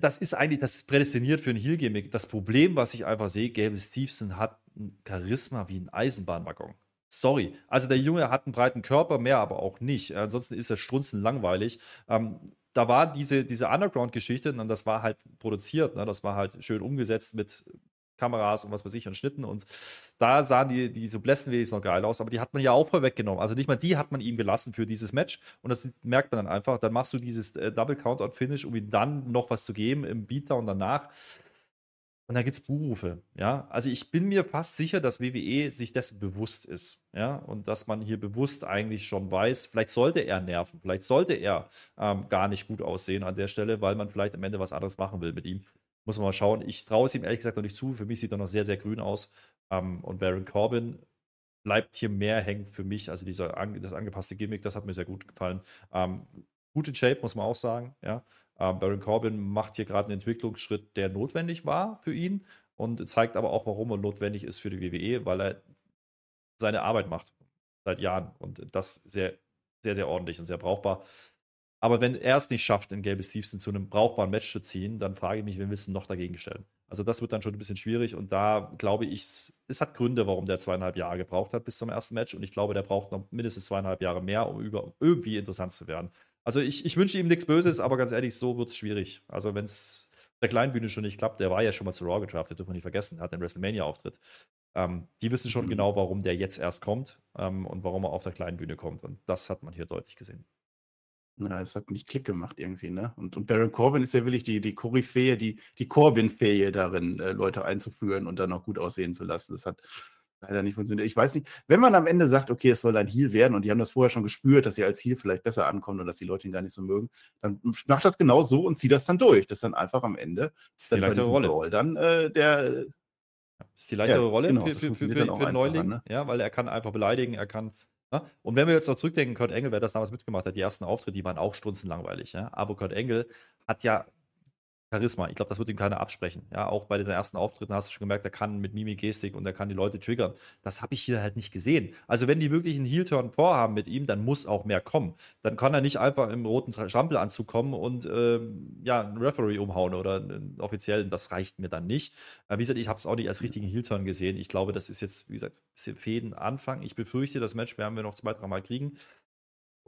das ist eigentlich, das ist prädestiniert für ein Heel-Gimmick. Das Problem, was ich einfach sehe, Gable Stevenson hat ein Charisma wie ein Eisenbahnwaggon. Sorry. Also der Junge hat einen breiten Körper, mehr aber auch nicht. Ansonsten ist er strunzen langweilig. Ähm, da war diese, diese Underground-Geschichte, und das war halt produziert, ne? das war halt schön umgesetzt mit Kameras und was weiß ich und Schnitten und da sahen die, die Sublessen noch geil aus, aber die hat man ja auch voll weggenommen. Also nicht mal die hat man ihm gelassen für dieses Match und das merkt man dann einfach. Dann machst du dieses äh, Double Count-Out-Finish, um ihm dann noch was zu geben im Beatdown danach. Und da gibt es Buchrufe, ja. Also ich bin mir fast sicher, dass WWE sich dessen bewusst ist, ja. Und dass man hier bewusst eigentlich schon weiß, vielleicht sollte er nerven, vielleicht sollte er ähm, gar nicht gut aussehen an der Stelle, weil man vielleicht am Ende was anderes machen will mit ihm. Muss man mal schauen. Ich traue es ihm ehrlich gesagt noch nicht zu. Für mich sieht er noch sehr, sehr grün aus. Ähm, und Baron Corbin bleibt hier mehr hängen für mich. Also dieser das angepasste Gimmick, das hat mir sehr gut gefallen. Ähm, gute Shape, muss man auch sagen. Ja. Ähm, Baron Corbin macht hier gerade einen Entwicklungsschritt, der notwendig war für ihn und zeigt aber auch, warum er notwendig ist für die WWE, weil er seine Arbeit macht seit Jahren und das sehr, sehr, sehr ordentlich und sehr brauchbar. Aber wenn er es nicht schafft, in Gelbe Stevenson zu einem brauchbaren Match zu ziehen, dann frage ich mich, wen du noch dagegen stellen? Also das wird dann schon ein bisschen schwierig und da glaube ich, es hat Gründe, warum der zweieinhalb Jahre gebraucht hat bis zum ersten Match und ich glaube, der braucht noch mindestens zweieinhalb Jahre mehr, um über, irgendwie interessant zu werden. Also ich, ich wünsche ihm nichts Böses, aber ganz ehrlich, so wird es schwierig. Also wenn es der Kleinbühne schon nicht klappt, der war ja schon mal zu Raw gedraftet, dürfen wir nicht vergessen, hat einen WrestleMania-Auftritt. Ähm, die wissen schon mhm. genau, warum der jetzt erst kommt ähm, und warum er auf der kleinen Bühne kommt und das hat man hier deutlich gesehen. Na, es hat nicht Klick gemacht irgendwie, ne? Und, und Baron Corbin ist ja wirklich die, die Koryphäe, die, die Corbin-Fähige darin, äh, Leute einzuführen und dann auch gut aussehen zu lassen. Das hat leider nicht funktioniert. Ich weiß nicht, wenn man am Ende sagt, okay, es soll ein Heal werden und die haben das vorher schon gespürt, dass sie als Heal vielleicht besser ankommen und dass die Leute ihn gar nicht so mögen, dann macht das genau so und zieht das dann durch. Das ist dann einfach am Ende das ist die leichtere Rolle. Brawl dann äh, der. Das ist die leichtere ja, Rolle genau, für, für, für, für, für Neuling, ne? ja, weil er kann einfach beleidigen, er kann Ne? Und wenn wir jetzt noch zurückdenken, Kurt Engel, wer das damals mitgemacht hat, die ersten Auftritte, die waren auch strunzenlangweilig. Ja? Aber Kurt Engel hat ja Charisma. Ich glaube, das wird ihm keiner absprechen. Ja, auch bei den ersten Auftritten hast du schon gemerkt, er kann mit Mimik, Gestik und er kann die Leute triggern. Das habe ich hier halt nicht gesehen. Also, wenn die wirklich einen Heel-Turn vorhaben mit ihm, dann muss auch mehr kommen. Dann kann er nicht einfach im roten Strampelanzug kommen und ähm, ja, einen Referee umhauen oder einen offiziellen. Das reicht mir dann nicht. Äh, wie gesagt, ich habe es auch nicht als richtigen Heel-Turn gesehen. Ich glaube, das ist jetzt, wie gesagt, ein bisschen Fädenanfang. Ich befürchte, das Match werden wir noch zwei, drei Mal kriegen.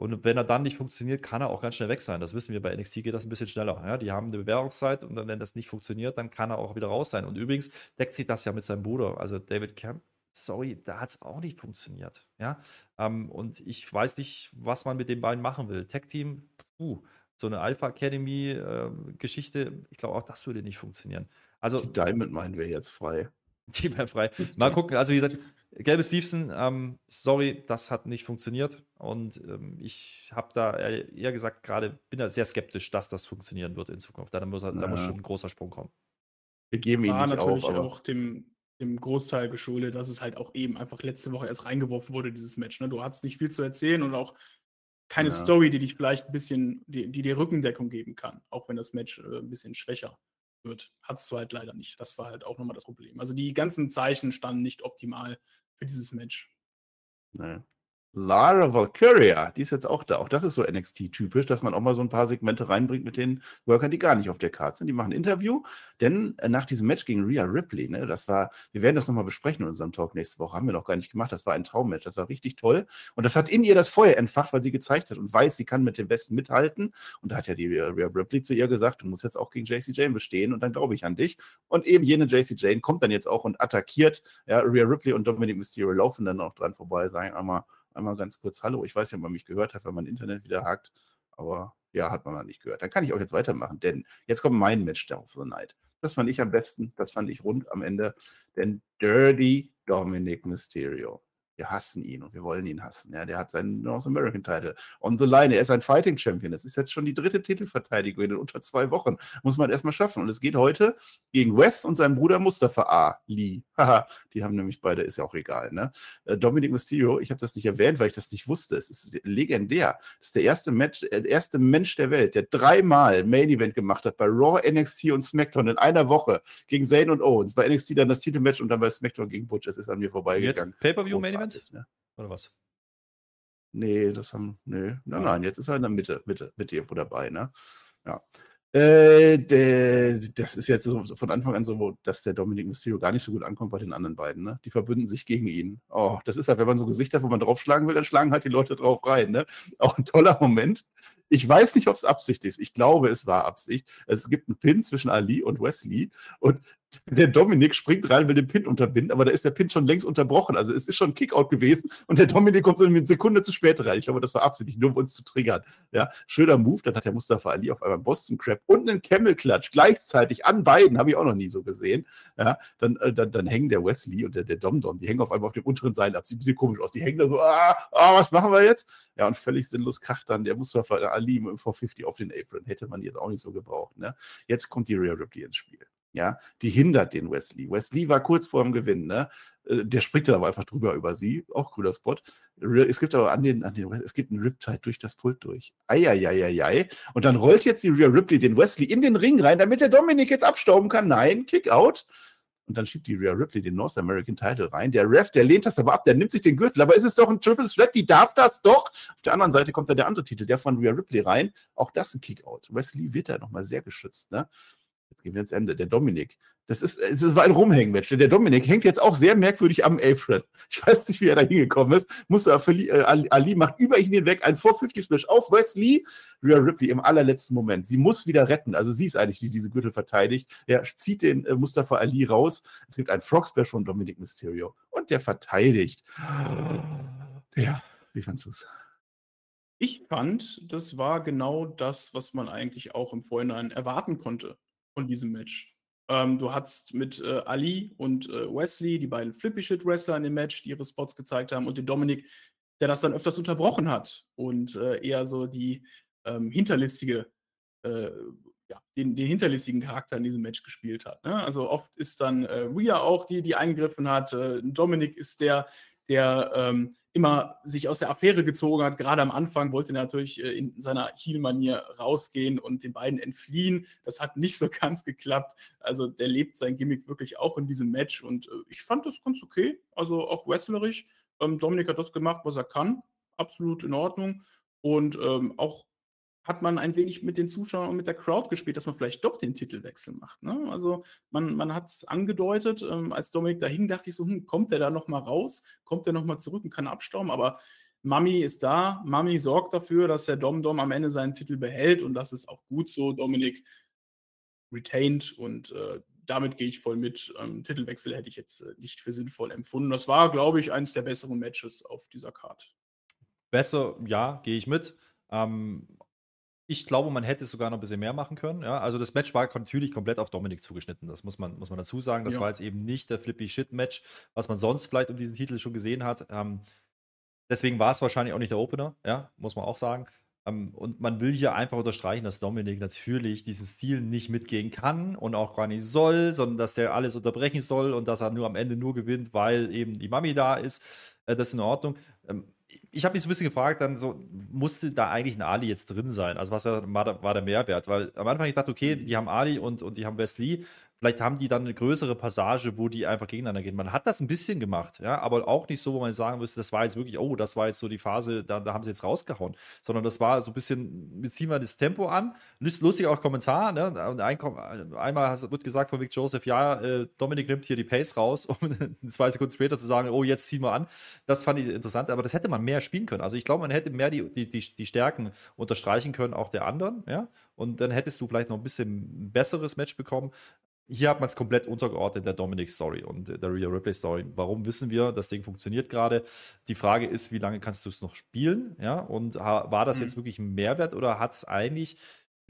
Und wenn er dann nicht funktioniert, kann er auch ganz schnell weg sein. Das wissen wir bei NXT geht das ein bisschen schneller. Ja, die haben eine Bewährungszeit und dann, wenn das nicht funktioniert, dann kann er auch wieder raus sein. Und übrigens deckt sich das ja mit seinem Bruder, also David Camp. Sorry, da hat es auch nicht funktioniert. Ja, ähm, und ich weiß nicht, was man mit den beiden machen will. Tech Team, puh, so eine Alpha Academy äh, Geschichte, ich glaube auch das würde nicht funktionieren. Also die Diamond meinen wir jetzt frei. Die wäre frei. Mal gucken. Also wie gesagt, Gelbe Stevenson, ähm, sorry, das hat nicht funktioniert. Und ähm, ich habe da eher gesagt, gerade bin da sehr skeptisch, dass das funktionieren wird in Zukunft. Da muss, da muss schon ein großer Sprung kommen. Wir geben ihn War nicht natürlich auf, auch dem, dem Großteil geschuldet, dass es halt auch eben einfach letzte Woche erst reingeworfen wurde, dieses Match. Ne? Du hattest nicht viel zu erzählen und auch keine ja. Story, die dich vielleicht ein bisschen, die, die dir Rückendeckung geben kann, auch wenn das Match äh, ein bisschen schwächer wird. Hattest du halt leider nicht. Das war halt auch nochmal das Problem. Also die ganzen Zeichen standen nicht optimal für dieses Match. Nee. Lara Valkyria, die ist jetzt auch da. Auch das ist so NXT-typisch, dass man auch mal so ein paar Segmente reinbringt mit den Workern, die gar nicht auf der Karte sind. Die machen ein Interview, denn äh, nach diesem Match gegen Rhea Ripley, ne, das war, wir werden das nochmal besprechen in unserem Talk nächste Woche, haben wir noch gar nicht gemacht. Das war ein Traummatch, das war richtig toll. Und das hat in ihr das Feuer entfacht, weil sie gezeigt hat und weiß, sie kann mit dem Besten mithalten. Und da hat ja die Rhea Ripley zu ihr gesagt, du musst jetzt auch gegen JC Jane bestehen und dann glaube ich an dich. Und eben jene JC Jane kommt dann jetzt auch und attackiert. Ja, Rhea Ripley und Dominic Mysterio laufen dann auch dran vorbei, sagen einmal, einmal ganz kurz Hallo. Ich weiß ja, ob man mich gehört hat, wenn mein Internet wieder hakt, aber ja, hat man mal nicht gehört. Dann kann ich auch jetzt weitermachen, denn jetzt kommt mein Match der of the Night. Das fand ich am besten, das fand ich rund am Ende, denn Dirty Dominic Mysterio wir hassen ihn und wir wollen ihn hassen. Ja, der hat seinen North American Title on the line. Er ist ein Fighting Champion. Das ist jetzt schon die dritte Titelverteidigung in unter zwei Wochen. Muss man erstmal schaffen. Und es geht heute gegen Wes und seinen Bruder Mustafa A. Lee. Haha, die haben nämlich beide, ist ja auch egal. Ne? Äh, Dominic Mysterio, ich habe das nicht erwähnt, weil ich das nicht wusste. Es ist legendär. Das ist der erste, Match, äh, der erste Mensch der Welt, der dreimal Main Event gemacht hat bei Raw, NXT und SmackDown in einer Woche gegen Zayn und Owens. Bei NXT dann das Titelmatch und dann bei SmackDown gegen Butch. Das ist an mir vorbeigegangen. Pay-Per-View Main Event? Moment? Ne? Oder was? Nee, das haben. Nee, nein, nein, jetzt ist er in der Mitte, Mitte, Mitte irgendwo dabei, ne? Ja. Äh, der, das ist jetzt so von Anfang an so, dass der Dominic Mysterio gar nicht so gut ankommt bei den anderen beiden. Ne? Die verbünden sich gegen ihn. Oh, das ist halt, wenn man so Gesichter hat, wo man draufschlagen will, dann schlagen halt die Leute drauf rein. Ne? Auch ein toller Moment. Ich weiß nicht, ob es Absicht ist. Ich glaube, es war Absicht. Es gibt einen Pin zwischen Ali und Wesley und der Dominik springt rein, will den Pin unterbinden, aber da ist der Pin schon längst unterbrochen. Also es ist schon ein Kickout gewesen und der Dominik kommt so eine Sekunde zu spät rein. Ich glaube, das war absichtlich, nur um uns zu triggern. Ja, schöner Move. Dann hat der Mustafa Ali auf einmal einen Boston Crab und einen Camel Clutch gleichzeitig an beiden. Habe ich auch noch nie so gesehen. Ja, dann, äh, dann, dann hängen der Wesley und der, der Dom Dom, die hängen auf einmal auf dem unteren Seil ab. Sieht ein bisschen komisch aus. Die hängen da so, ah, ah, was machen wir jetzt? Ja, und völlig sinnlos kracht dann der Mustafa Ali dem V50 auf den Apron. Hätte man jetzt auch nicht so gebraucht. Ne? Jetzt kommt die Real Ripley ins Spiel ja, die hindert den Wesley. Wesley war kurz vor dem Gewinn, ne? Äh, der springt dann aber einfach drüber über sie. Auch cooler Spot. Es gibt aber an den, an den es gibt einen Riptide durch das Pult durch. Eieieiei. Und dann rollt jetzt die Rhea Ripley den Wesley in den Ring rein, damit der Dominik jetzt abstauben kann. Nein, Kickout. Und dann schiebt die Rhea Ripley den North American Title rein. Der Ref, der lehnt das aber ab, der nimmt sich den Gürtel. Aber ist es doch ein Triple Threat, die darf das doch. Auf der anderen Seite kommt dann der andere Titel, der von Rhea Ripley rein. Auch das ein Kickout. Wesley wird da nochmal sehr geschützt. Ne? Jetzt gehen wir ins Ende. Der Dominik. Das ist, es war ein Rumhängen-Match. Der Dominik hängt jetzt auch sehr merkwürdig am Apron. Ich weiß nicht, wie er da hingekommen ist. Musste äh, Ali macht über ihn hinweg ein 450-Splash auf Wesley. Rhea Ripley im allerletzten Moment. Sie muss wieder retten. Also sie ist eigentlich die, die diese Gürtel verteidigt. Er zieht den äh, Mustafa Ali raus. Es gibt ein Frog-Splash von Dominik Mysterio. Und der verteidigt. Ja, wie fandest du es? Ich fand, das war genau das, was man eigentlich auch im Vorhinein erwarten konnte von diesem Match. Ähm, du hattest mit äh, Ali und äh, Wesley, die beiden Flippy Shit Wrestler in dem Match, die ihre Spots gezeigt haben, und den Dominik, der das dann öfters unterbrochen hat und äh, eher so die ähm, hinterlistige, äh, ja, den, den, hinterlistigen Charakter in diesem Match gespielt hat. Ne? Also oft ist dann äh, Rhea auch die, die eingegriffen hat. Äh, Dominik ist der, der ähm, immer sich aus der Affäre gezogen hat. Gerade am Anfang wollte er natürlich äh, in seiner Heel-Manier rausgehen und den beiden entfliehen. Das hat nicht so ganz geklappt. Also der lebt sein Gimmick wirklich auch in diesem Match und äh, ich fand das ganz okay. Also auch wrestlerisch. Ähm, Dominik hat das gemacht, was er kann. Absolut in Ordnung. Und ähm, auch hat man ein wenig mit den Zuschauern und mit der Crowd gespielt, dass man vielleicht doch den Titelwechsel macht. Ne? Also man, man hat es angedeutet, ähm, als Dominik da hing, dachte ich so, hm, kommt der da nochmal raus, kommt der nochmal zurück und kann abstauben, aber Mami ist da, Mami sorgt dafür, dass der Dom Dom am Ende seinen Titel behält und das ist auch gut so, Dominik retained und äh, damit gehe ich voll mit. Ähm, Titelwechsel hätte ich jetzt äh, nicht für sinnvoll empfunden. Das war, glaube ich, eines der besseren Matches auf dieser Card. Besser, ja, gehe ich mit. Ähm, ich glaube, man hätte sogar noch ein bisschen mehr machen können. Ja? Also das Match war natürlich komplett auf Dominik zugeschnitten. Das muss man, muss man dazu sagen. Das ja. war jetzt eben nicht der Flippy Shit-Match, was man sonst vielleicht um diesen Titel schon gesehen hat. Ähm, deswegen war es wahrscheinlich auch nicht der Opener, ja, muss man auch sagen. Ähm, und man will hier einfach unterstreichen, dass Dominik natürlich diesen Stil nicht mitgehen kann und auch gar nicht soll, sondern dass der alles unterbrechen soll und dass er nur am Ende nur gewinnt, weil eben die Mami da ist. Äh, das ist in Ordnung. Ähm, ich habe mich so ein bisschen gefragt, dann so, musste da eigentlich ein Ali jetzt drin sein? Also was war, war der Mehrwert? Weil am Anfang ich dachte, okay, die haben Ali und, und die haben Wesley. Vielleicht haben die dann eine größere Passage, wo die einfach gegeneinander gehen. Man hat das ein bisschen gemacht, ja, aber auch nicht so, wo man sagen müsste, das war jetzt wirklich, oh, das war jetzt so die Phase, da, da haben sie jetzt rausgehauen. Sondern das war so ein bisschen, wir ziehen mal das Tempo an. Lustig auch Kommentar, ne? Ein, einmal wird gesagt von Vic Joseph, ja, äh, Dominik nimmt hier die Pace raus, um zwei Sekunden später zu sagen, oh, jetzt ziehen wir an. Das fand ich interessant, aber das hätte man mehr spielen können. Also ich glaube, man hätte mehr die, die, die, die Stärken unterstreichen können, auch der anderen, ja. Und dann hättest du vielleicht noch ein bisschen besseres Match bekommen hier hat man es komplett untergeordnet der Dominic-Story und der Rhea Ripley-Story. Warum wissen wir, das Ding funktioniert gerade? Die Frage ist, wie lange kannst du es noch spielen? Ja, und war das mhm. jetzt wirklich ein Mehrwert oder hat es eigentlich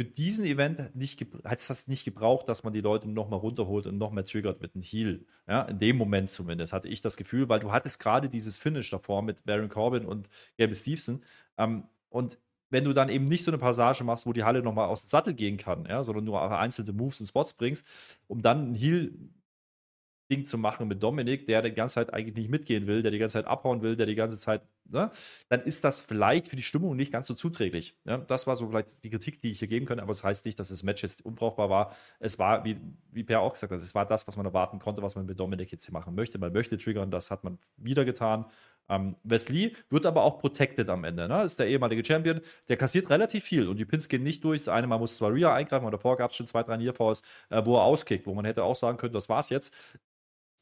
für diesen Event nicht hat es das nicht gebraucht, dass man die Leute nochmal runterholt und noch mehr triggert mit einem Heal. Ja, in dem Moment zumindest hatte ich das Gefühl, weil du hattest gerade dieses Finish davor mit Baron Corbin und Gabby Stevenson. Ähm, und wenn du dann eben nicht so eine Passage machst, wo die Halle nochmal aus dem Sattel gehen kann, ja, sondern nur einzelne Moves und Spots bringst, um dann ein Heal Ding zu machen mit Dominik, der die ganze Zeit eigentlich nicht mitgehen will, der die ganze Zeit abhauen will, der die ganze Zeit, ne, dann ist das vielleicht für die Stimmung nicht ganz so zuträglich. Ja, das war so vielleicht die Kritik, die ich hier geben könnte, aber es das heißt nicht, dass das Match jetzt unbrauchbar war. Es war, wie, wie Per auch gesagt hat, es war das, was man erwarten konnte, was man mit Dominik jetzt hier machen möchte. Man möchte triggern, das hat man wieder getan. Ähm, Wesley wird aber auch protected am Ende. Ne? Ist der ehemalige Champion. Der kassiert relativ viel und die Pins gehen nicht durch. Das eine Mal muss zwar Rhea eingreifen, aber davor gab es schon zwei, drei Nearfalls, äh, wo er auskickt, wo man hätte auch sagen können, das war's jetzt.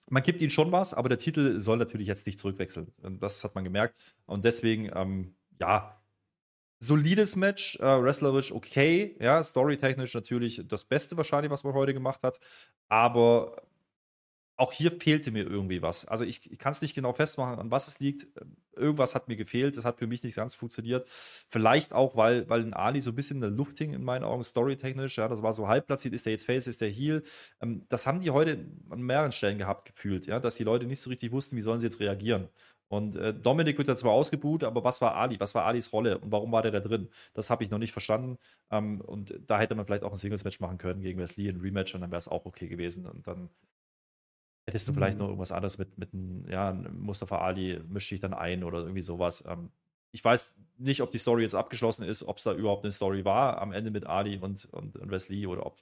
Man gibt ihm schon was, aber der Titel soll natürlich jetzt nicht zurückwechseln. Das hat man gemerkt. Und deswegen, ähm, ja, solides Match, äh, wrestlerisch okay, ja, storytechnisch natürlich das Beste wahrscheinlich, was man heute gemacht hat. Aber auch hier fehlte mir irgendwie was. Also ich, ich kann es nicht genau festmachen, an was es liegt. Irgendwas hat mir gefehlt. Das hat für mich nicht ganz funktioniert. Vielleicht auch, weil, weil ein Ali so ein bisschen in der Luft hing, in meinen Augen, storytechnisch. Ja, das war so halb platziert. Ist der jetzt Face, ist der Heal? Ähm, das haben die heute an mehreren Stellen gehabt, gefühlt. Ja, dass die Leute nicht so richtig wussten, wie sollen sie jetzt reagieren. Und äh, Dominik wird da zwar ausgebuht, aber was war Ali? Was war Alis Rolle und warum war der da drin? Das habe ich noch nicht verstanden. Ähm, und da hätte man vielleicht auch ein Singles-Match machen können gegen Wesley, ein Rematch, und dann wäre es auch okay gewesen. Und dann Hättest du vielleicht noch mhm. irgendwas anderes mit, mit ja, Mustafa Ali, mischt dich dann ein oder irgendwie sowas. Ähm, ich weiß nicht, ob die Story jetzt abgeschlossen ist, ob es da überhaupt eine Story war am Ende mit Ali und, und, und Wesley oder ob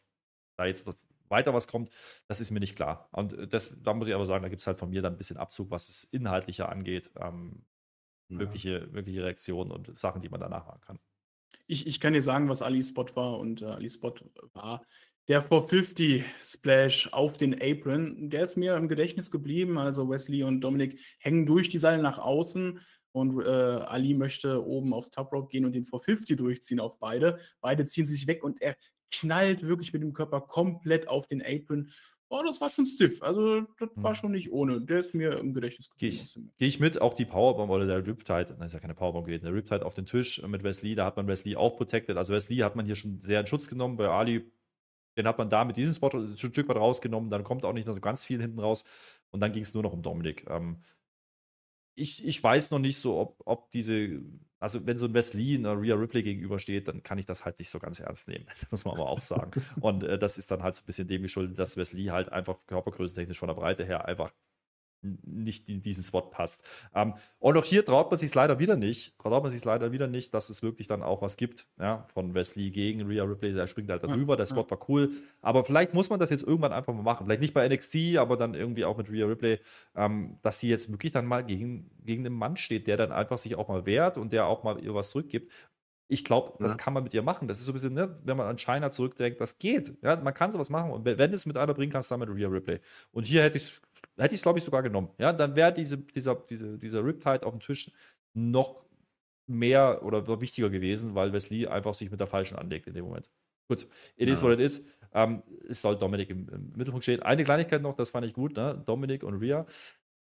da jetzt noch weiter was kommt, das ist mir nicht klar. Und das, da muss ich aber sagen, da gibt es halt von mir dann ein bisschen Abzug, was es inhaltlicher angeht. Ähm, ja. Mögliche, mögliche Reaktionen und Sachen, die man danach machen kann. Ich, ich kann dir sagen, was Ali Spot war und äh, Ali Spot war der 450 Splash auf den Apron, der ist mir im Gedächtnis geblieben. Also Wesley und Dominik hängen durch die Seile nach außen und äh, Ali möchte oben aufs Top Rope gehen und den 450 durchziehen auf beide. Beide ziehen sich weg und er knallt wirklich mit dem Körper komplett auf den Apron. Oh, das war schon stiff. Also, das war hm. schon nicht ohne. Der ist mir im Gedächtnis geblieben. Gehe ich, mit. Auch die Powerbomb oder der Riptide, nein, ist ja keine Powerbomb gewesen, der Riptide auf den Tisch mit Wesley, da hat man Wesley auch protected. Also, Wesley hat man hier schon sehr in Schutz genommen. Bei Ali den hat man da mit diesem Spot ein Stück weit rausgenommen. Dann kommt auch nicht noch so ganz viel hinten raus. Und dann ging es nur noch um Dominik. Ähm, ich, ich weiß noch nicht so, ob, ob diese, also wenn so ein Wesley einer Rhea Ripley gegenübersteht, dann kann ich das halt nicht so ganz ernst nehmen. muss man aber auch sagen. Und äh, das ist dann halt so ein bisschen dem geschuldet, dass Wesley halt einfach körpergrößentechnisch von der Breite her einfach nicht in diesen Spot passt. Ähm, und auch hier traut man sich leider wieder nicht, traut man sich leider wieder nicht, dass es wirklich dann auch was gibt, ja, von Wesley gegen Rhea Ripley, der springt halt darüber, der Spot war cool, aber vielleicht muss man das jetzt irgendwann einfach mal machen, vielleicht nicht bei NXT, aber dann irgendwie auch mit Rhea Ripley, ähm, dass sie jetzt wirklich dann mal gegen, gegen einen Mann steht, der dann einfach sich auch mal wehrt und der auch mal ihr was zurückgibt. Ich glaube, das ja. kann man mit ihr machen. Das ist so ein bisschen, ne, wenn man an China zurückdenkt, das geht. Ja, man kann sowas machen. Und wenn es mit einer bringen kannst, dann mit Rhea Ripley. Und hier hätte ich es hätte ich es, glaube ich, sogar genommen. Ja, dann wäre diese, dieser, diese, dieser Riptide auf dem Tisch noch mehr oder wichtiger gewesen, weil Wesley einfach sich mit der falschen anlegt in dem Moment. Gut, it ja. is what it is. Ähm, es soll Dominik im, im, Mittelpunkt stehen. Eine Kleinigkeit noch, das fand ich gut, ne? Dominik und Rhea.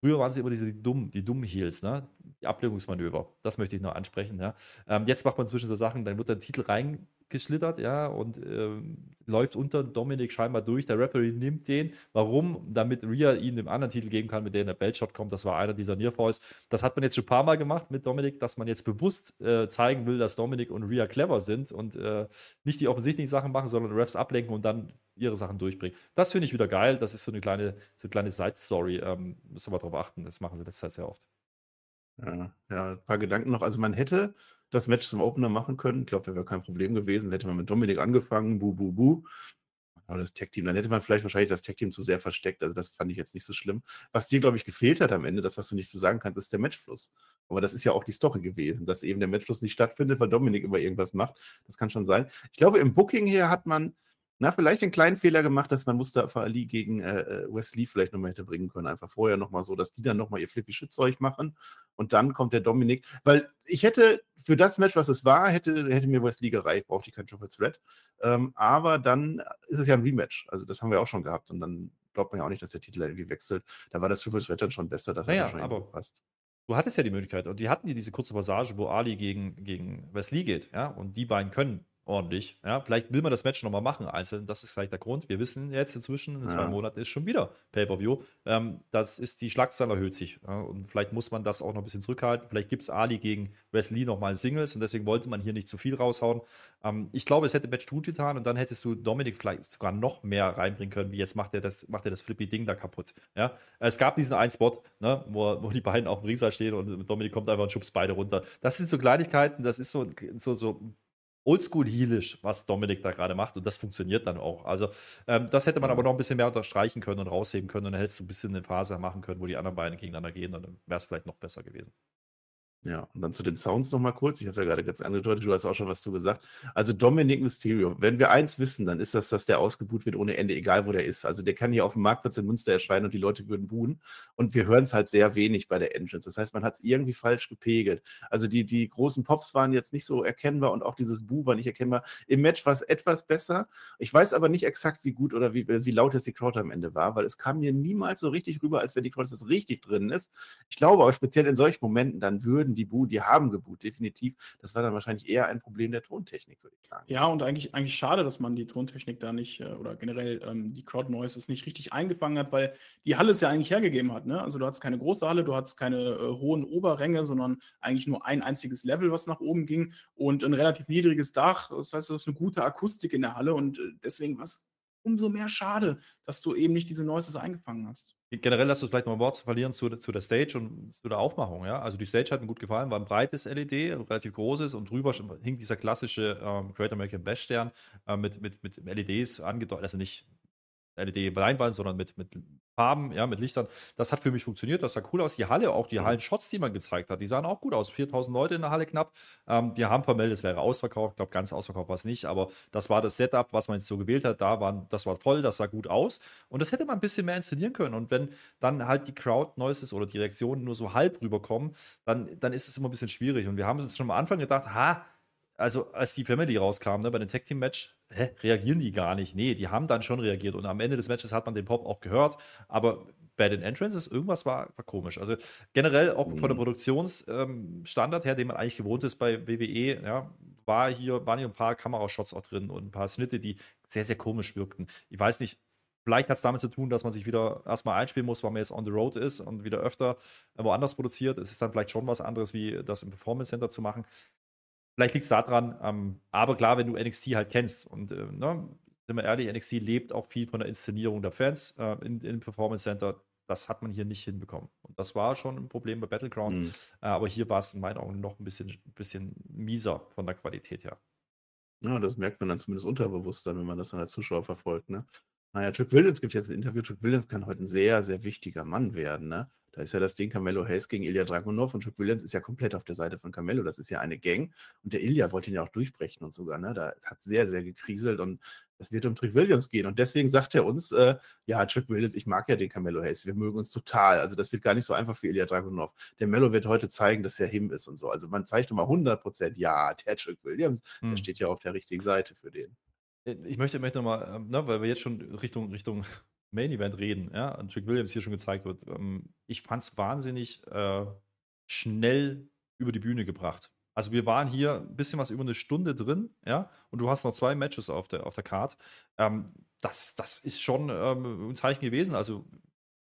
Früher waren sie immer diese die dummen, die dummen Heels, ne? Die Ablenkungsmanöver. Das möchte ich noch ansprechen, ja. Ähm, jetzt macht man zwischen so Sachen, dann wird der Titel rein geschlittert, ja, und ähm, läuft unter Dominik scheinbar durch. Der Referee nimmt den. Warum? Damit Rhea ihn dem anderen Titel geben kann, mit dem der Beltshot kommt. Das war einer dieser Nearfalls. Das hat man jetzt schon ein paar Mal gemacht mit Dominik, dass man jetzt bewusst äh, zeigen will, dass Dominik und Rhea clever sind und äh, nicht die offensichtlichen Sachen machen, sondern Refs ablenken und dann ihre Sachen durchbringen. Das finde ich wieder geil. Das ist so eine kleine, so eine kleine Side-Story. Ähm, müssen wir darauf achten. Das machen sie letzte Zeit sehr oft. Ja, ja, ein paar Gedanken noch. Also man hätte das Match zum Opener machen können. Ich glaube, das wäre kein Problem gewesen. Hätte man mit Dominik angefangen, bu, bu, bu. Aber das Tag-Team, dann hätte man vielleicht wahrscheinlich das Tag-Team zu sehr versteckt. Also das fand ich jetzt nicht so schlimm. Was dir, glaube ich, gefehlt hat am Ende, das, was du nicht sagen kannst, ist der Matchfluss. Aber das ist ja auch die Story gewesen, dass eben der Matchfluss nicht stattfindet, weil Dominik immer irgendwas macht. Das kann schon sein. Ich glaube, im Booking hier hat man na, vielleicht einen kleinen Fehler gemacht, dass man Mustafa Ali gegen äh, äh Wesley vielleicht nochmal hätte bringen können. Einfach vorher nochmal so, dass die dann nochmal ihr flippy Shit-Zeug machen und dann kommt der Dominik. Weil ich hätte für das Match, was es war, hätte, hätte mir Wesley gereicht, brauchte ich kein Triple Threat. Ähm, aber dann ist es ja ein Rematch. Also das haben wir auch schon gehabt und dann glaubt man ja auch nicht, dass der Titel irgendwie wechselt. Da war das Triple Threat dann schon besser, dass naja, er wahrscheinlich aber passt. Du hattest ja die Möglichkeit und die hatten ja diese kurze Passage, wo Ali gegen, gegen Wesley geht, ja, und die beiden können ordentlich. Ja, vielleicht will man das Match nochmal machen, einzeln. Das ist vielleicht der Grund. Wir wissen jetzt inzwischen, in zwei ja. Monaten ist schon wieder Pay-Per-View. Ähm, das ist, die Schlagzahl erhöht sich. Ja, und vielleicht muss man das auch noch ein bisschen zurückhalten. Vielleicht gibt es Ali gegen Wesley nochmal Singles und deswegen wollte man hier nicht zu viel raushauen. Ähm, ich glaube, es hätte Match gut getan und dann hättest du Dominik vielleicht sogar noch mehr reinbringen können, wie jetzt macht er das, macht er das Flippy-Ding da kaputt. Ja, es gab diesen einen Spot, ne, wo, wo die beiden auf dem Ringsal stehen und Dominik kommt einfach und schubst beide runter. Das sind so Kleinigkeiten, das ist so, so, so oldschool-heelisch, was Dominik da gerade macht und das funktioniert dann auch. Also ähm, das hätte man aber noch ein bisschen mehr unterstreichen können und rausheben können und dann hättest du ein bisschen eine Phase machen können, wo die anderen beiden gegeneinander gehen, dann wäre es vielleicht noch besser gewesen. Ja, und dann zu den Sounds nochmal kurz. Ich habe es ja gerade ganz angedeutet, du hast auch schon was zu gesagt. Also Dominic Mysterio, wenn wir eins wissen, dann ist das, dass der ausgebuht wird ohne Ende, egal wo der ist. Also der kann hier auf dem Marktplatz in Münster erscheinen und die Leute würden buhen. Und wir hören es halt sehr wenig bei der Entrance. Das heißt, man hat es irgendwie falsch gepegelt. Also die, die großen Pops waren jetzt nicht so erkennbar und auch dieses Bu war nicht erkennbar. Im Match war es etwas besser. Ich weiß aber nicht exakt, wie gut oder wie, wie laut jetzt die Crowd am Ende war, weil es kam mir niemals so richtig rüber, als wenn die Crowd das richtig drin ist. Ich glaube auch speziell in solchen Momenten, dann würden wurden die Bu, die haben geboot, definitiv. Das war dann wahrscheinlich eher ein Problem der Tontechnik, würde ich sagen. Ja, und eigentlich, eigentlich schade, dass man die Tontechnik da nicht äh, oder generell ähm, die Crowd Noises nicht richtig eingefangen hat, weil die Halle es ja eigentlich hergegeben hat. Ne? Also du hattest keine große Halle, du hattest keine äh, hohen Oberränge, sondern eigentlich nur ein einziges Level, was nach oben ging und ein relativ niedriges Dach. Das heißt, es ist eine gute Akustik in der Halle und äh, deswegen war es umso mehr schade, dass du eben nicht diese Noises eingefangen hast. Generell hast du vielleicht noch ein Wort zu verlieren zu, zu, der Stage und zu der Aufmachung. Ja? Also die Stage hat mir gut gefallen, war ein breites LED, relativ großes und drüber hing dieser klassische ähm, Great American Bash Stern äh, mit, mit, mit LEDs angedeutet, also nicht LED-Leinwand, sondern mit, mit Farben, ja, mit Lichtern. Das hat für mich funktioniert, das sah cool aus. Die Halle, auch die mhm. Hallen-Shots, die man gezeigt hat, die sahen auch gut aus. 4000 Leute in der Halle knapp. Ähm, wir haben vermeldet, es wäre ausverkauft. Ich glaube, ganz ausverkauft war es nicht, aber das war das Setup, was man jetzt so gewählt hat. Da waren, das war voll, das sah gut aus. Und das hätte man ein bisschen mehr inszenieren können. Und wenn dann halt die Crowd-Noises oder die Reaktionen nur so halb rüberkommen, dann, dann ist es immer ein bisschen schwierig. Und wir haben uns schon am Anfang gedacht, ha, also als die Family rauskam, ne, bei dem Tag Team Match, hä, reagieren die gar nicht. Nee, die haben dann schon reagiert und am Ende des Matches hat man den Pop auch gehört, aber bei den Entrances irgendwas war, war komisch. Also generell auch mhm. von der mhm. Produktionsstandard ähm, her, den man eigentlich gewohnt ist bei WWE, ja, war hier, waren hier ein paar Kamerashots auch drin und ein paar Schnitte, die sehr, sehr komisch wirkten. Ich weiß nicht, Vielleicht hat es damit zu tun, dass man sich wieder erstmal einspielen muss, weil man jetzt on the road ist und wieder öfter woanders produziert. Es ist dann vielleicht schon was anderes, wie das im Performance Center zu machen. Vielleicht liegt es daran, ähm, aber klar, wenn du NXT halt kennst und äh, ne, sind wir ehrlich, NXT lebt auch viel von der Inszenierung der Fans äh, in, im Performance Center. Das hat man hier nicht hinbekommen. Und das war schon ein Problem bei Battleground. Mhm. Äh, aber hier war es in meinen Augen noch ein bisschen, bisschen mieser von der Qualität her. Ja, das merkt man dann zumindest unterbewusst dann, wenn man das dann als Zuschauer verfolgt. Ne? Naja, Chuck Williams gibt jetzt ein Interview. Chuck Williams kann heute ein sehr, sehr wichtiger Mann werden. Ne? Da ist ja das Ding Carmelo Hayes gegen Ilya Dragunov und Chuck Williams ist ja komplett auf der Seite von Carmelo. Das ist ja eine Gang. Und der Ilya wollte ihn ja auch durchbrechen und sogar. Ne? Da hat sehr, sehr gekriselt und es wird um Chuck Williams gehen. Und deswegen sagt er uns, äh, ja, Chuck Williams, ich mag ja den Carmelo Hayes. Wir mögen uns total. Also das wird gar nicht so einfach für Ilya Dragunov. Der Mello wird heute zeigen, dass er him ist und so. Also man zeigt immer 100 Prozent, ja, der Chuck Williams, hm. der steht ja auf der richtigen Seite für den. Äh, ich möchte, möchte nochmal, ähm, ne, weil wir jetzt schon Richtung, Richtung Main Event reden, ja, und Trick Williams hier schon gezeigt wird. Ähm, ich fand es wahnsinnig äh, schnell über die Bühne gebracht. Also wir waren hier ein bisschen was über eine Stunde drin, ja, und du hast noch zwei Matches auf der, auf der Card. Ähm, das, das ist schon ähm, ein Zeichen gewesen. Also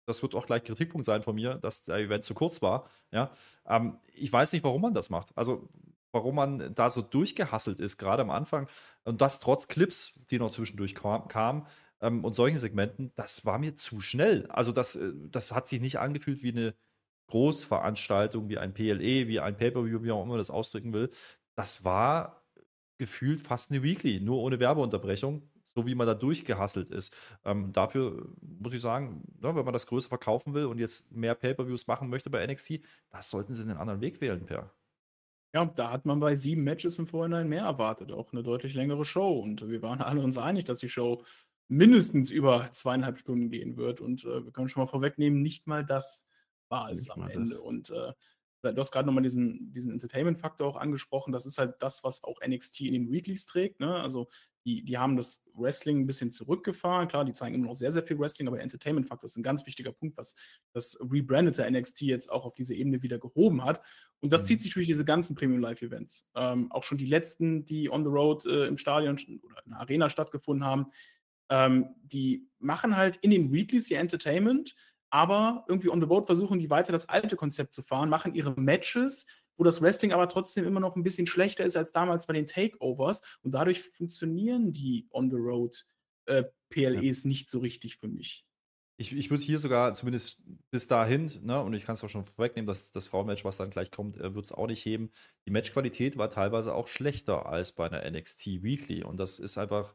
das wird auch gleich Kritikpunkt sein von mir, dass der Event zu kurz war. Ja, ähm, ich weiß nicht, warum man das macht. Also warum man da so durchgehasselt ist, gerade am Anfang. Und das trotz Clips, die noch zwischendurch kamen kam, ähm, und solchen Segmenten, das war mir zu schnell. Also das, äh, das hat sich nicht angefühlt wie eine Großveranstaltung, wie ein PLE, wie ein Pay-Per-View, wie auch immer man das ausdrücken will. Das war gefühlt fast eine Weekly, nur ohne Werbeunterbrechung, so wie man da durchgehasselt ist. Ähm, dafür muss ich sagen, ja, ne, wenn man das größer verkaufen will und jetzt mehr Pay-Per-Views machen möchte bei NXT, das sollten sie einen anderen Weg wählen, Per. Ja, da hat man bei sieben Matches im Vorhinein mehr erwartet, auch eine deutlich längere Show. Und wir waren alle uns einig, dass die Show mindestens über zweieinhalb Stunden gehen wird. Und äh, wir können schon mal vorwegnehmen, nicht mal das war es nicht am Ende. Das. Und äh, du hast gerade nochmal diesen, diesen Entertainment-Faktor auch angesprochen. Das ist halt das, was auch NXT in den Weeklies trägt. Ne? Also die, die haben das Wrestling ein bisschen zurückgefahren. Klar, die zeigen immer noch sehr, sehr viel Wrestling, aber der Entertainment-Faktor ist ein ganz wichtiger Punkt, was das rebrandete NXT jetzt auch auf diese Ebene wieder gehoben hat. Und das mhm. zieht sich durch diese ganzen Premium-Live-Events. Ähm, auch schon die letzten, die on the road äh, im Stadion oder in der Arena stattgefunden haben, ähm, die machen halt in den Weeklies ihr Entertainment, aber irgendwie on the road versuchen die weiter das alte Konzept zu fahren, machen ihre Matches wo das Wrestling aber trotzdem immer noch ein bisschen schlechter ist als damals bei den Takeovers. Und dadurch funktionieren die On-the-Road äh, PLEs ja. nicht so richtig für mich. Ich, ich würde hier sogar zumindest bis dahin, ne, und ich kann es auch schon vorwegnehmen, dass das Frauenmatch, was dann gleich kommt, äh, wird es auch nicht heben. Die Matchqualität war teilweise auch schlechter als bei einer NXT Weekly. Und das ist einfach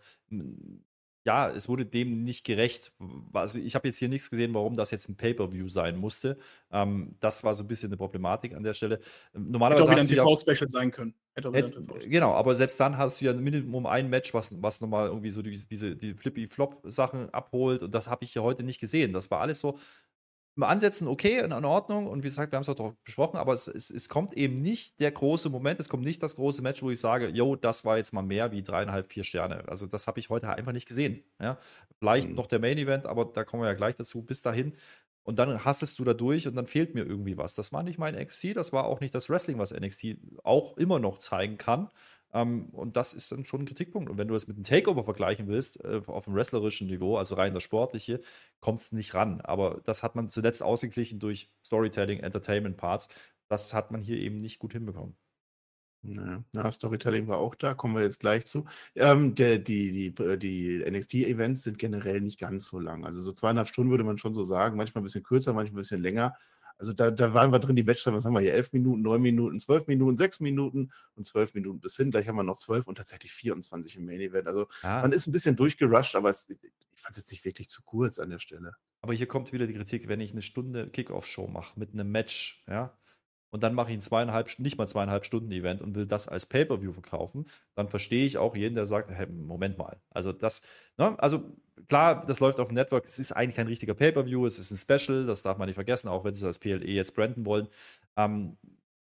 ja, es wurde dem nicht gerecht. Also ich habe jetzt hier nichts gesehen, warum das jetzt ein Pay-per-View sein musste. Ähm, das war so ein bisschen eine Problematik an der Stelle. Ähm, normalerweise Hätte auch wieder ein TV-Special sein können. Hätte, genau, aber selbst dann hast du ja Minimum ein Match, was, was nochmal irgendwie so die, diese die Flippy-Flop-Sachen abholt. Und das habe ich hier heute nicht gesehen. Das war alles so, Ansätzen okay, in, in Ordnung. Und wie gesagt, wir haben es auch besprochen, aber es, es, es, kommt eben nicht der große Moment, es kommt nicht das große Match, wo ich sage, yo, das war jetzt mal mehr wie dreieinhalb, vier Sterne. Also das habe ich heute einfach nicht gesehen. Ja? Vielleicht mhm. noch der Main Event, aber da kommen wir ja gleich dazu. Bis dahin. Und dann hassest du da durch und dann fehlt mir irgendwie was. Das war nicht mein NXT, das war auch nicht das Wrestling, was NXT auch immer noch zeigen kann. Ähm, und das ist dann schon ein Kritikpunkt. Und wenn du es mit einem Takeover vergleichen willst, äh, auf dem wrestlerischen Niveau, also rein das Sportliche, kommst du nicht ran. Aber das hat man zuletzt ausgeglichen durch Storytelling, Entertainment Parts. Das hat man hier eben nicht gut hinbekommen. Ja, Storytelling war auch da, kommen wir jetzt gleich zu. Ähm, der, die die, die NXT-Events sind generell nicht ganz so lang. Also so zweieinhalb Stunden würde man schon so sagen, manchmal ein bisschen kürzer, manchmal ein bisschen länger. Also da, da waren wir drin, die Matchzeit, was haben wir hier? Elf Minuten, neun Minuten, zwölf Minuten, sechs Minuten und zwölf Minuten bis hin. Gleich haben wir noch zwölf und tatsächlich 24 im Main Event. Also ah. man ist ein bisschen durchgerusht, aber es, ich fand es jetzt nicht wirklich zu kurz an der Stelle. Aber hier kommt wieder die Kritik, wenn ich eine Stunde Kickoff-Show mache mit einem Match, ja, und dann mache ich ein zweieinhalb, nicht mal zweieinhalb Stunden Event und will das als Pay-Per-View verkaufen, dann verstehe ich auch jeden, der sagt, hey, Moment mal. Also das, ne, also klar, das läuft auf dem Network, es ist eigentlich kein richtiger Pay-Per-View, es ist ein Special, das darf man nicht vergessen, auch wenn sie das PLE jetzt branden wollen. Ähm,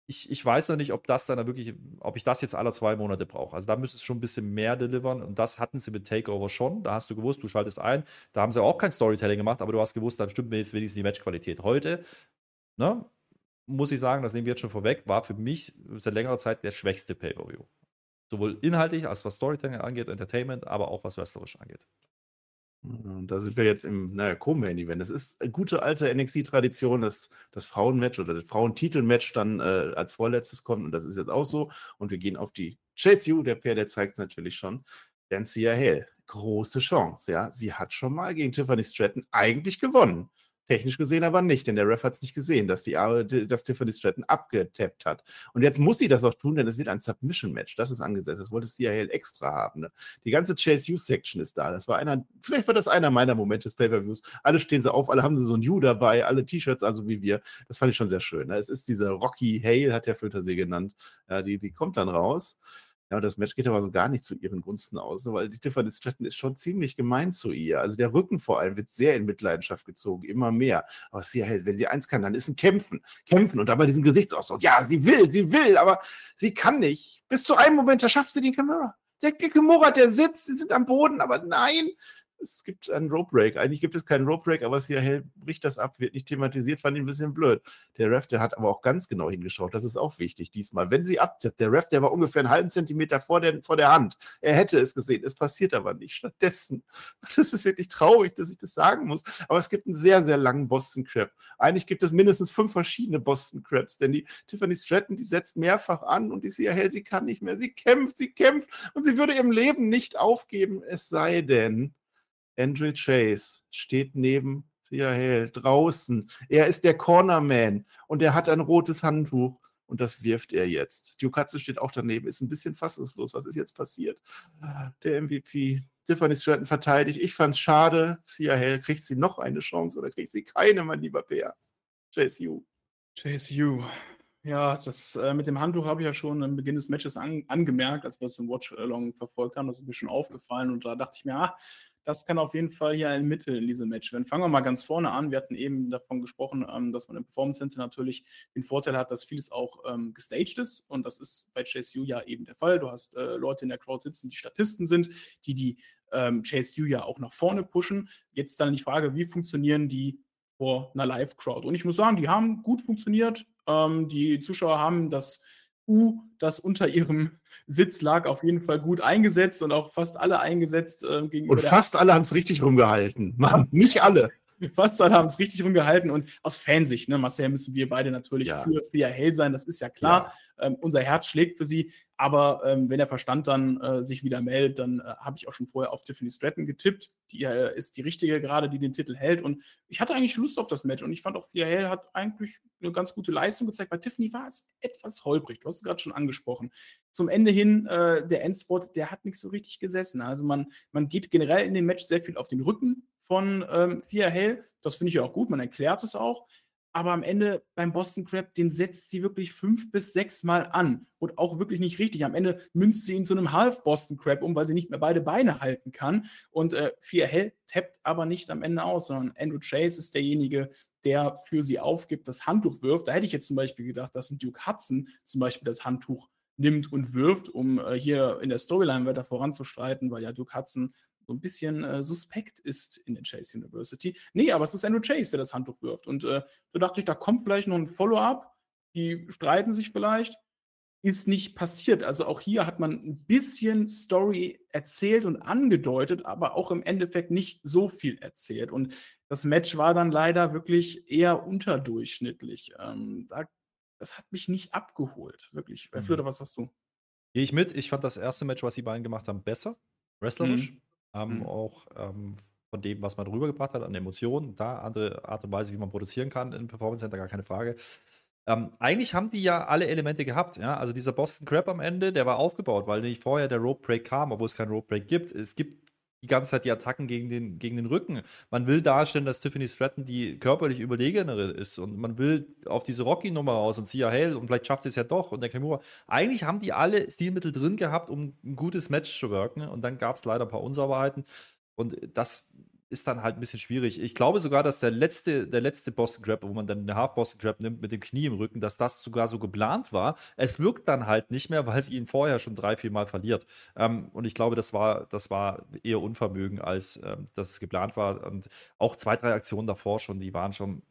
ich, ich weiß noch nicht, ob das dann wirklich, ob ich das jetzt alle zwei Monate brauche. Also da müsste es schon ein bisschen mehr delivern und das hatten sie mit Takeover schon. Da hast du gewusst, du schaltest ein. Da haben sie auch kein Storytelling gemacht, aber du hast gewusst, dann stimmt mir jetzt wenigstens die Matchqualität. Heute, ne, muss ich sagen, das nehmen wir jetzt schon vorweg, war für mich seit längerer Zeit der schwächste Pay-Per-View. Sowohl inhaltlich als was Storytelling angeht, Entertainment, aber auch was wrestlerisch angeht. Da sind wir jetzt im naja, Co-Main-Event. Das ist eine gute alte NXT-Tradition, dass das Frauenmatch oder das Frauentitelmatch dann äh, als vorletztes kommt. Und das ist jetzt auch so. Und wir gehen auf die Chase U. Der Pair, der zeigt es natürlich schon. Dancia Hale, große Chance. Ja, sie hat schon mal gegen Tiffany Stratton eigentlich gewonnen. Technisch gesehen aber nicht, denn der Ref hat es nicht gesehen, dass, die, dass Tiffany Stratton abgetappt hat. Und jetzt muss sie das auch tun, denn es wird ein Submission-Match. Das ist angesetzt. Das wollte CIL extra haben. Ne? Die ganze Chase U-Section ist da. Das war einer, vielleicht war das einer meiner Momente des Pay-Per-Views. Alle stehen so auf, alle haben so ein U dabei, alle T-Shirts, also wie wir. Das fand ich schon sehr schön. Ne? Es ist diese Rocky Hale, hat der Flöter sie genannt. Ja, die, die kommt dann raus. Ja, und das Match geht aber so gar nicht zu ihren Gunsten aus, ne, weil die Tiffany Stratton ist schon ziemlich gemein zu ihr. Also der Rücken vor allem wird sehr in Mitleidenschaft gezogen, immer mehr. Aber sie hält, wenn sie eins kann, dann ist ein Kämpfen. Kämpfen und dabei diesen Gesichtsausdruck. Ja, sie will, sie will, aber sie kann nicht. Bis zu einem Moment, da schafft sie den Kimura. Der Kimura, der sitzt, sie sind am Boden, aber nein, es gibt einen Rope Break. Eigentlich gibt es keinen Rope Break, aber hier bricht das ab, wird nicht thematisiert, fand ich ein bisschen blöd. Der Ref, der hat aber auch ganz genau hingeschaut. Das ist auch wichtig diesmal. Wenn sie abtippt, der Ref, der war ungefähr einen halben Zentimeter vor der, vor der Hand. Er hätte es gesehen. Es passiert aber nicht. Stattdessen, das ist wirklich traurig, dass ich das sagen muss, aber es gibt einen sehr, sehr langen Boston Crab. Eigentlich gibt es mindestens fünf verschiedene Boston Crabs, denn die Tiffany Stratton, die setzt mehrfach an und die Hell, sie kann nicht mehr. Sie kämpft, sie kämpft und sie würde im Leben nicht aufgeben, es sei denn, Andrew Chase steht neben Sia Hale draußen. Er ist der Cornerman und er hat ein rotes Handtuch und das wirft er jetzt. Ducatze steht auch daneben, ist ein bisschen fassungslos. Was ist jetzt passiert? Der MVP. Tiffany Stratton verteidigt. Ich fand es schade. Sia Hale, kriegt sie noch eine Chance oder kriegt sie keine, mein lieber Bär? JSU. JSU. Ja, das äh, mit dem Handtuch habe ich ja schon am Beginn des Matches an, angemerkt, als wir es im Watch-Along verfolgt haben. Das ist mir schon aufgefallen und da dachte ich mir, ah, das kann auf jeden Fall hier ein Mittel in diesem Match werden. Fangen wir mal ganz vorne an. Wir hatten eben davon gesprochen, ähm, dass man im Performance Center natürlich den Vorteil hat, dass vieles auch ähm, gestaged ist. Und das ist bei Chase U ja eben der Fall. Du hast äh, Leute in der Crowd sitzen, die Statisten sind, die die ähm, Chase U ja auch nach vorne pushen. Jetzt dann die Frage, wie funktionieren die vor einer Live-Crowd? Und ich muss sagen, die haben gut funktioniert. Ähm, die Zuschauer haben das U, das unter ihrem Sitz lag, auf jeden Fall gut eingesetzt und auch fast alle eingesetzt äh, gegenüber. Und fast alle haben es richtig rumgehalten. Mann, nicht alle. Fast alle haben es richtig rumgehalten und aus Fansicht, ne, Marcel, müssen wir beide natürlich ja. für Thea Hell sein, das ist ja klar. Ja. Ähm, unser Herz schlägt für sie, aber ähm, wenn der Verstand dann äh, sich wieder meldet, dann äh, habe ich auch schon vorher auf Tiffany Stratton getippt. Die äh, ist die richtige gerade, die den Titel hält und ich hatte eigentlich Lust auf das Match und ich fand auch, Thea Hell hat eigentlich eine ganz gute Leistung gezeigt. Bei Tiffany war es etwas holprig, du hast es gerade schon angesprochen. Zum Ende hin, äh, der Endspot, der hat nicht so richtig gesessen. Also man, man geht generell in dem Match sehr viel auf den Rücken von ähm, Thea Hale. Das finde ich ja auch gut, man erklärt es auch. Aber am Ende beim Boston Crab, den setzt sie wirklich fünf bis sechs Mal an und auch wirklich nicht richtig. Am Ende münzt sie ihn zu einem Half Boston Crab um, weil sie nicht mehr beide Beine halten kann. Und äh, Thea Hale tappt aber nicht am Ende aus, sondern Andrew Chase ist derjenige, der für sie aufgibt, das Handtuch wirft. Da hätte ich jetzt zum Beispiel gedacht, dass ein Duke Hudson zum Beispiel das Handtuch nimmt und wirft, um äh, hier in der Storyline weiter voranzustreiten, weil ja Duke Hudson so ein bisschen äh, suspekt ist in der Chase University. Nee, aber es ist Andrew Chase, der das Handtuch wirft. Und äh, so dachte ich, da kommt vielleicht noch ein Follow-up. Die streiten sich vielleicht. Ist nicht passiert. Also auch hier hat man ein bisschen Story erzählt und angedeutet, aber auch im Endeffekt nicht so viel erzählt. Und das Match war dann leider wirklich eher unterdurchschnittlich. Ähm, da, das hat mich nicht abgeholt, wirklich. Mhm. Flöter, was hast du? Gehe ich mit. Ich fand das erste Match, was die beiden gemacht haben, besser. Wrestlerisch. Mhm ähm, mhm. auch ähm, von dem, was man rübergebracht hat an Emotionen. Da andere Art und Weise, wie man produzieren kann im Performance Center, gar keine Frage. Ähm, eigentlich haben die ja alle Elemente gehabt, ja. Also dieser Boston Crab am Ende, der war aufgebaut, weil nicht vorher der Rope Break kam, obwohl es keinen Rope Break gibt. Es gibt die ganze Zeit die Attacken gegen den, gegen den Rücken. Man will darstellen, dass Tiffany Stratton die körperlich überlegenere ist und man will auf diese Rocky-Nummer raus und Sia Hale und vielleicht schafft sie es ja doch und der Kimura. Eigentlich haben die alle Stilmittel drin gehabt, um ein gutes Match zu wirken und dann gab es leider ein paar Unsauberheiten und das ist dann halt ein bisschen schwierig. Ich glaube sogar, dass der letzte, der letzte Boston Grab, wo man dann eine Half Boston Grab nimmt mit dem Knie im Rücken, dass das sogar so geplant war. Es wirkt dann halt nicht mehr, weil sie ihn vorher schon drei, vier Mal verliert. Ähm, und ich glaube, das war, das war eher Unvermögen, als ähm, dass es geplant war. Und auch zwei, drei Aktionen davor schon, die waren schon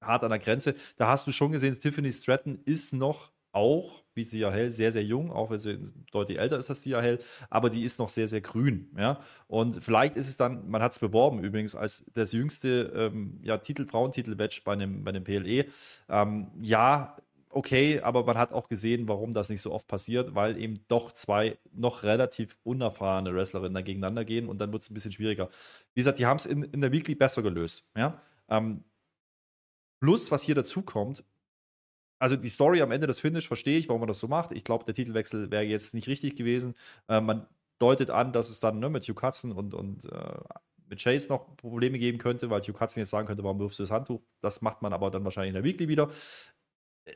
hart an der Grenze. Da hast du schon gesehen, Tiffany Stratton ist noch auch wie Sia Hell, sehr, sehr jung, auch wenn sie deutlich älter ist als Sia Hell, aber die ist noch sehr, sehr grün. Ja? Und vielleicht ist es dann, man hat es beworben übrigens, als das jüngste ähm, ja, Titel, Frauentitel-Match bei einem, bei einem PLE. Ähm, ja, okay, aber man hat auch gesehen, warum das nicht so oft passiert, weil eben doch zwei noch relativ unerfahrene Wrestlerinnen da gegeneinander gehen und dann wird es ein bisschen schwieriger. Wie gesagt, die haben es in, in der Weekly besser gelöst. Ja? Ähm, Plus, was hier dazu kommt, also die Story am Ende des Finish verstehe ich, warum man das so macht. Ich glaube, der Titelwechsel wäre jetzt nicht richtig gewesen. Äh, man deutet an, dass es dann ne, mit Hugh Hudson und, und äh, mit Chase noch Probleme geben könnte, weil Hugh Hudson jetzt sagen könnte, warum wirfst du das Handtuch? Das macht man aber dann wahrscheinlich in der Weekly wieder.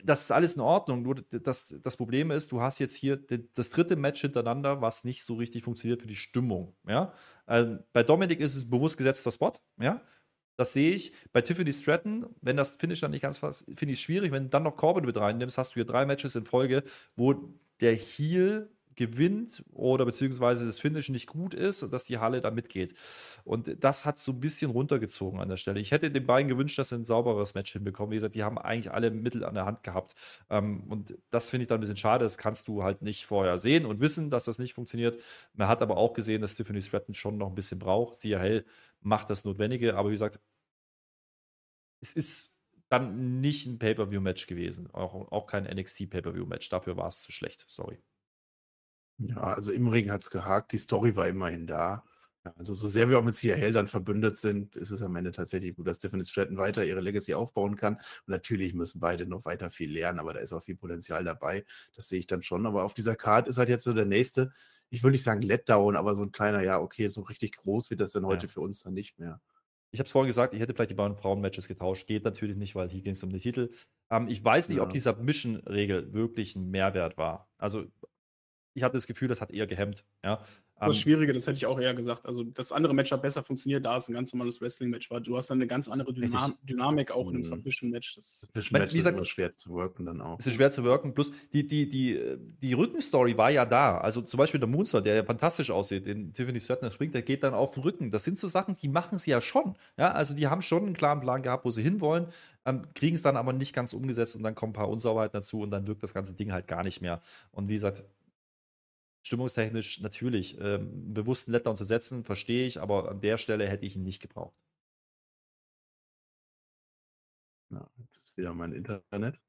Das ist alles in Ordnung. Nur das, das Problem ist, du hast jetzt hier das dritte Match hintereinander, was nicht so richtig funktioniert für die Stimmung. Ja? Ähm, bei Dominik ist es bewusst gesetzter Spot. Ja? Das sehe ich. Bei Tiffany Stratton, wenn das Finish dann nicht ganz passt, finde ich schwierig. Wenn du dann noch Corbin mit reinnimmst, hast du hier drei Matches in Folge, wo der Heel gewinnt oder beziehungsweise das Finish nicht gut ist und dass die Halle da mitgeht. Und das hat so ein bisschen runtergezogen an der Stelle. Ich hätte den beiden gewünscht, dass sie ein sauberes Match hinbekommen. Wie gesagt, die haben eigentlich alle Mittel an der Hand gehabt. Ähm, und das finde ich dann ein bisschen schade. Das kannst du halt nicht vorher sehen und wissen, dass das nicht funktioniert. Man hat aber auch gesehen, dass Tiffany Stratton schon noch ein bisschen braucht. Die Hell macht das Notwendige. Aber wie gesagt, es ist dann nicht ein Pay-Per-View-Match gewesen. Auch, auch kein NXT-Pay-Per-View-Match. Dafür war es zu schlecht. Sorry. Ja, also im Ring hat es gehakt. Die Story war immerhin da. Ja, also so sehr wir auch mit CRL dann verbündet sind, ist es am Ende tatsächlich gut, dass Tiffany Stratton weiter ihre Legacy aufbauen kann. Und natürlich müssen beide noch weiter viel lernen, aber da ist auch viel Potenzial dabei. Das sehe ich dann schon. Aber auf dieser Card ist halt jetzt so der nächste, ich will nicht sagen Letdown, aber so ein kleiner, ja, okay, so richtig groß wird das dann heute ja. für uns dann nicht mehr. Ich habe es vorhin gesagt, ich hätte vielleicht die beiden Frauen-Matches getauscht. Geht natürlich nicht, weil hier ging es um den Titel. Ähm, ich weiß nicht, ja. ob die Submission-Regel wirklich ein Mehrwert war. Also, ich hatte das Gefühl, das hat eher gehemmt. Ja. Das ähm, Schwierige, das hätte ich auch eher gesagt. Also das andere Match hat besser funktioniert, da es ein ganz normales Wrestling-Match war. Du hast dann eine ganz andere Dynam Dynamik auch in einem. Submission-Match. Das Submission-Match ist immer schwer zu worken dann auch. Es ist schwer zu worken. Plus die, die, die, die Rückenstory war ja da. Also zum Beispiel der Moonster, der ja fantastisch aussieht, den Tiffany Stratton springt, der geht dann auf den Rücken. Das sind so Sachen, die machen sie ja schon. Ja, also die haben schon einen klaren Plan gehabt, wo sie hinwollen, ähm, kriegen es dann aber nicht ganz umgesetzt und dann kommen ein paar Unsauberheiten dazu und dann wirkt das ganze Ding halt gar nicht mehr. Und wie gesagt, stimmungstechnisch natürlich ähm, bewussten Letdown zu setzen, verstehe ich, aber an der Stelle hätte ich ihn nicht gebraucht. Ja, jetzt ist wieder mein Internet.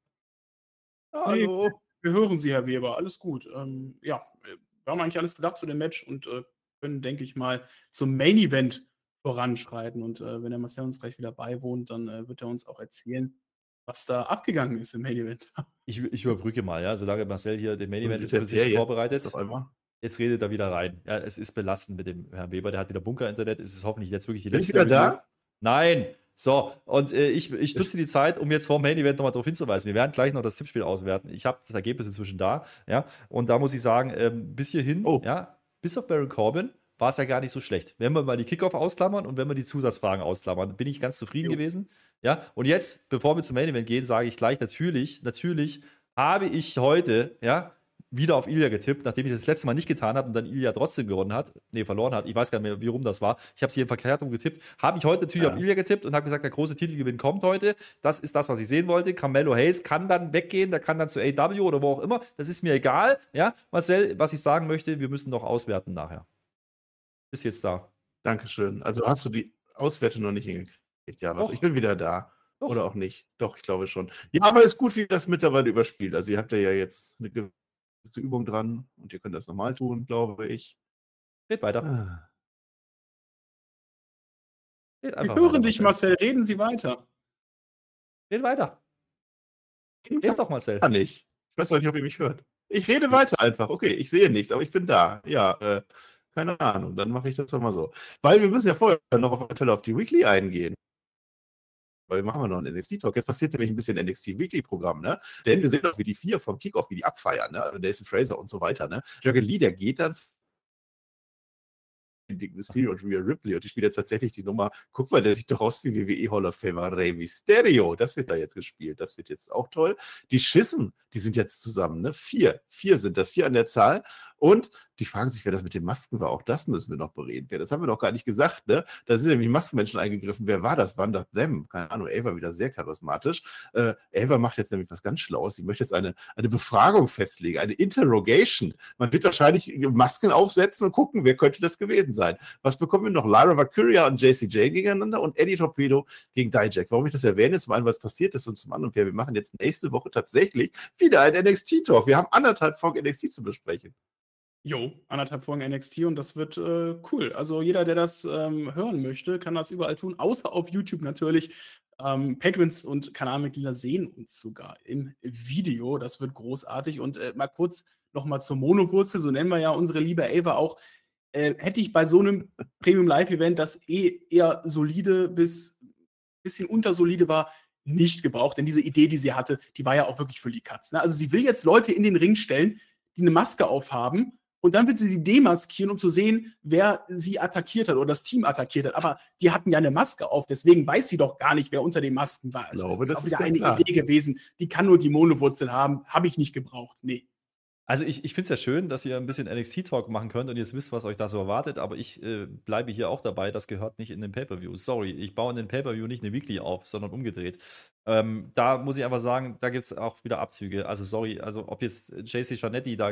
Hallo. Nee, wir hören Sie, Herr Weber. Alles gut. Ähm, ja, wir haben eigentlich alles gedacht zu dem Match und äh, können, denke ich mal, zum Main Event voranschreiten. Und äh, wenn der Marcel uns gleich wieder beiwohnt, dann äh, wird er uns auch erzählen, was da abgegangen ist im Main Event. Ich, ich überbrücke mal, ja, solange Marcel hier den Main Event für sich vorbereitet. Jetzt redet er wieder rein. Ja, es ist belastend mit dem Herrn Weber, der hat wieder Bunker-Internet. Es ist hoffentlich jetzt wirklich die letzte. Bin ich wieder da? Nein. So, und äh, ich, ich nutze die Zeit, um jetzt vor dem Main Event nochmal darauf hinzuweisen. Wir werden gleich noch das Tippspiel auswerten. Ich habe das Ergebnis inzwischen da, ja. Und da muss ich sagen, ähm, bis hierhin, oh. ja, bis auf Baron Corbin, war es ja gar nicht so schlecht. Wenn wir mal die Kickoff ausklammern und wenn wir die Zusatzfragen ausklammern, bin ich ganz zufrieden jo. gewesen. Ja, und jetzt, bevor wir zum Main Event gehen, sage ich gleich, natürlich, natürlich habe ich heute, ja, wieder auf Ilya getippt, nachdem ich das, das letzte Mal nicht getan habe und dann Ilya trotzdem gewonnen hat, nee, verloren hat. Ich weiß gar nicht mehr, wie rum das war. Ich habe es hier verkehrt rum getippt. Habe ich heute natürlich ja. auf Ilya getippt und habe gesagt, der große Titelgewinn kommt heute. Das ist das, was ich sehen wollte. Carmelo Hayes kann dann weggehen, der kann dann zu AW oder wo auch immer. Das ist mir egal. Ja, Marcel, was ich sagen möchte, wir müssen noch auswerten nachher. Ist jetzt da. Dankeschön. Also hast du die Auswerte noch nicht hingekriegt? Ja, was? Ich bin wieder da. Doch. Oder auch nicht. Doch, ich glaube schon. Ja, aber ist gut, wie das mittlerweile überspielt. Also ihr habt ja jetzt eine gewisse Übung dran und ihr könnt das nochmal tun, glaube ich. Red weiter. Ah. Red einfach Wir hören weiter, dich, Marcel. Reden Sie weiter. Red weiter. Red doch, Marcel. Kann ich. Ich weiß auch nicht, ob ihr mich hört. Ich rede weiter einfach. Okay, ich sehe nichts, aber ich bin da. Ja, äh, keine Ahnung. Dann mache ich das doch mal so. Weil wir müssen ja vorher noch auf, auf die Weekly eingehen weil wir machen noch einen NXT-Talk. Jetzt passiert nämlich ein bisschen NXT-Weekly-Programm, ne? Denn wir sehen doch, wie die vier vom Kickoff, wie die abfeiern, ne? Also Nathan Fraser und so weiter, ne? Jürgen Lee, der geht dann Dick Mysterio und Rhea Ripley und ich spiele jetzt tatsächlich die Nummer, guck mal, der sieht doch aus wie WWE Hall of Famer Rey Mysterio. Das wird da jetzt gespielt. Das wird jetzt auch toll. Die Schissen, die sind jetzt zusammen, ne? Vier. Vier sind das, vier an der Zahl. Und die fragen sich, wer das mit den Masken war. Auch das müssen wir noch bereden. Das haben wir noch gar nicht gesagt. Ne? Da sind nämlich Maskenmenschen eingegriffen. Wer war das? Waren das them? Keine Ahnung. Ava wieder sehr charismatisch. Äh, Ava macht jetzt nämlich was ganz Schlaues. Sie möchte jetzt eine, eine Befragung festlegen, eine Interrogation. Man wird wahrscheinlich Masken aufsetzen und gucken, wer könnte das gewesen sein. Was bekommen wir noch? Lyra Valkyria und JCJ gegeneinander und Eddie Torpedo gegen Dijak. Warum ich das erwähne? Zum einen, weil es passiert ist und zum anderen, wir machen jetzt nächste Woche tatsächlich wieder einen NXT-Talk. Wir haben anderthalb Folgen NXT zu besprechen. Jo, anderthalb Folgen NXT und das wird äh, cool. Also jeder, der das ähm, hören möchte, kann das überall tun, außer auf YouTube natürlich. Ähm, Patrons und Kanalmitglieder sehen uns sogar im Video. Das wird großartig. Und äh, mal kurz nochmal zur Monowurzel, so nennen wir ja unsere liebe Ava auch. Äh, hätte ich bei so einem Premium Live-Event, das eh eher solide bis bisschen untersolide war, nicht gebraucht. Denn diese Idee, die sie hatte, die war ja auch wirklich für die Katz. Ne? Also sie will jetzt Leute in den Ring stellen, die eine Maske aufhaben und dann wird sie sie demaskieren, um zu sehen, wer sie attackiert hat oder das Team attackiert hat. Aber die hatten ja eine Maske auf, deswegen weiß sie doch gar nicht, wer unter den Masken war. Ich glaube, das ist auch wieder eine klar. Idee gewesen. Die kann nur die Monowurzel haben. Habe ich nicht gebraucht. Nee. Also ich, ich finde es ja schön, dass ihr ein bisschen NXT-Talk machen könnt und jetzt wisst, was euch da so erwartet, aber ich äh, bleibe hier auch dabei, das gehört nicht in den Pay-Per-View. Sorry, ich baue in den Pay-Per-View nicht eine Weekly auf, sondern umgedreht. Ähm, da muss ich einfach sagen, da gibt es auch wieder Abzüge. Also sorry, also ob jetzt JC Janetti da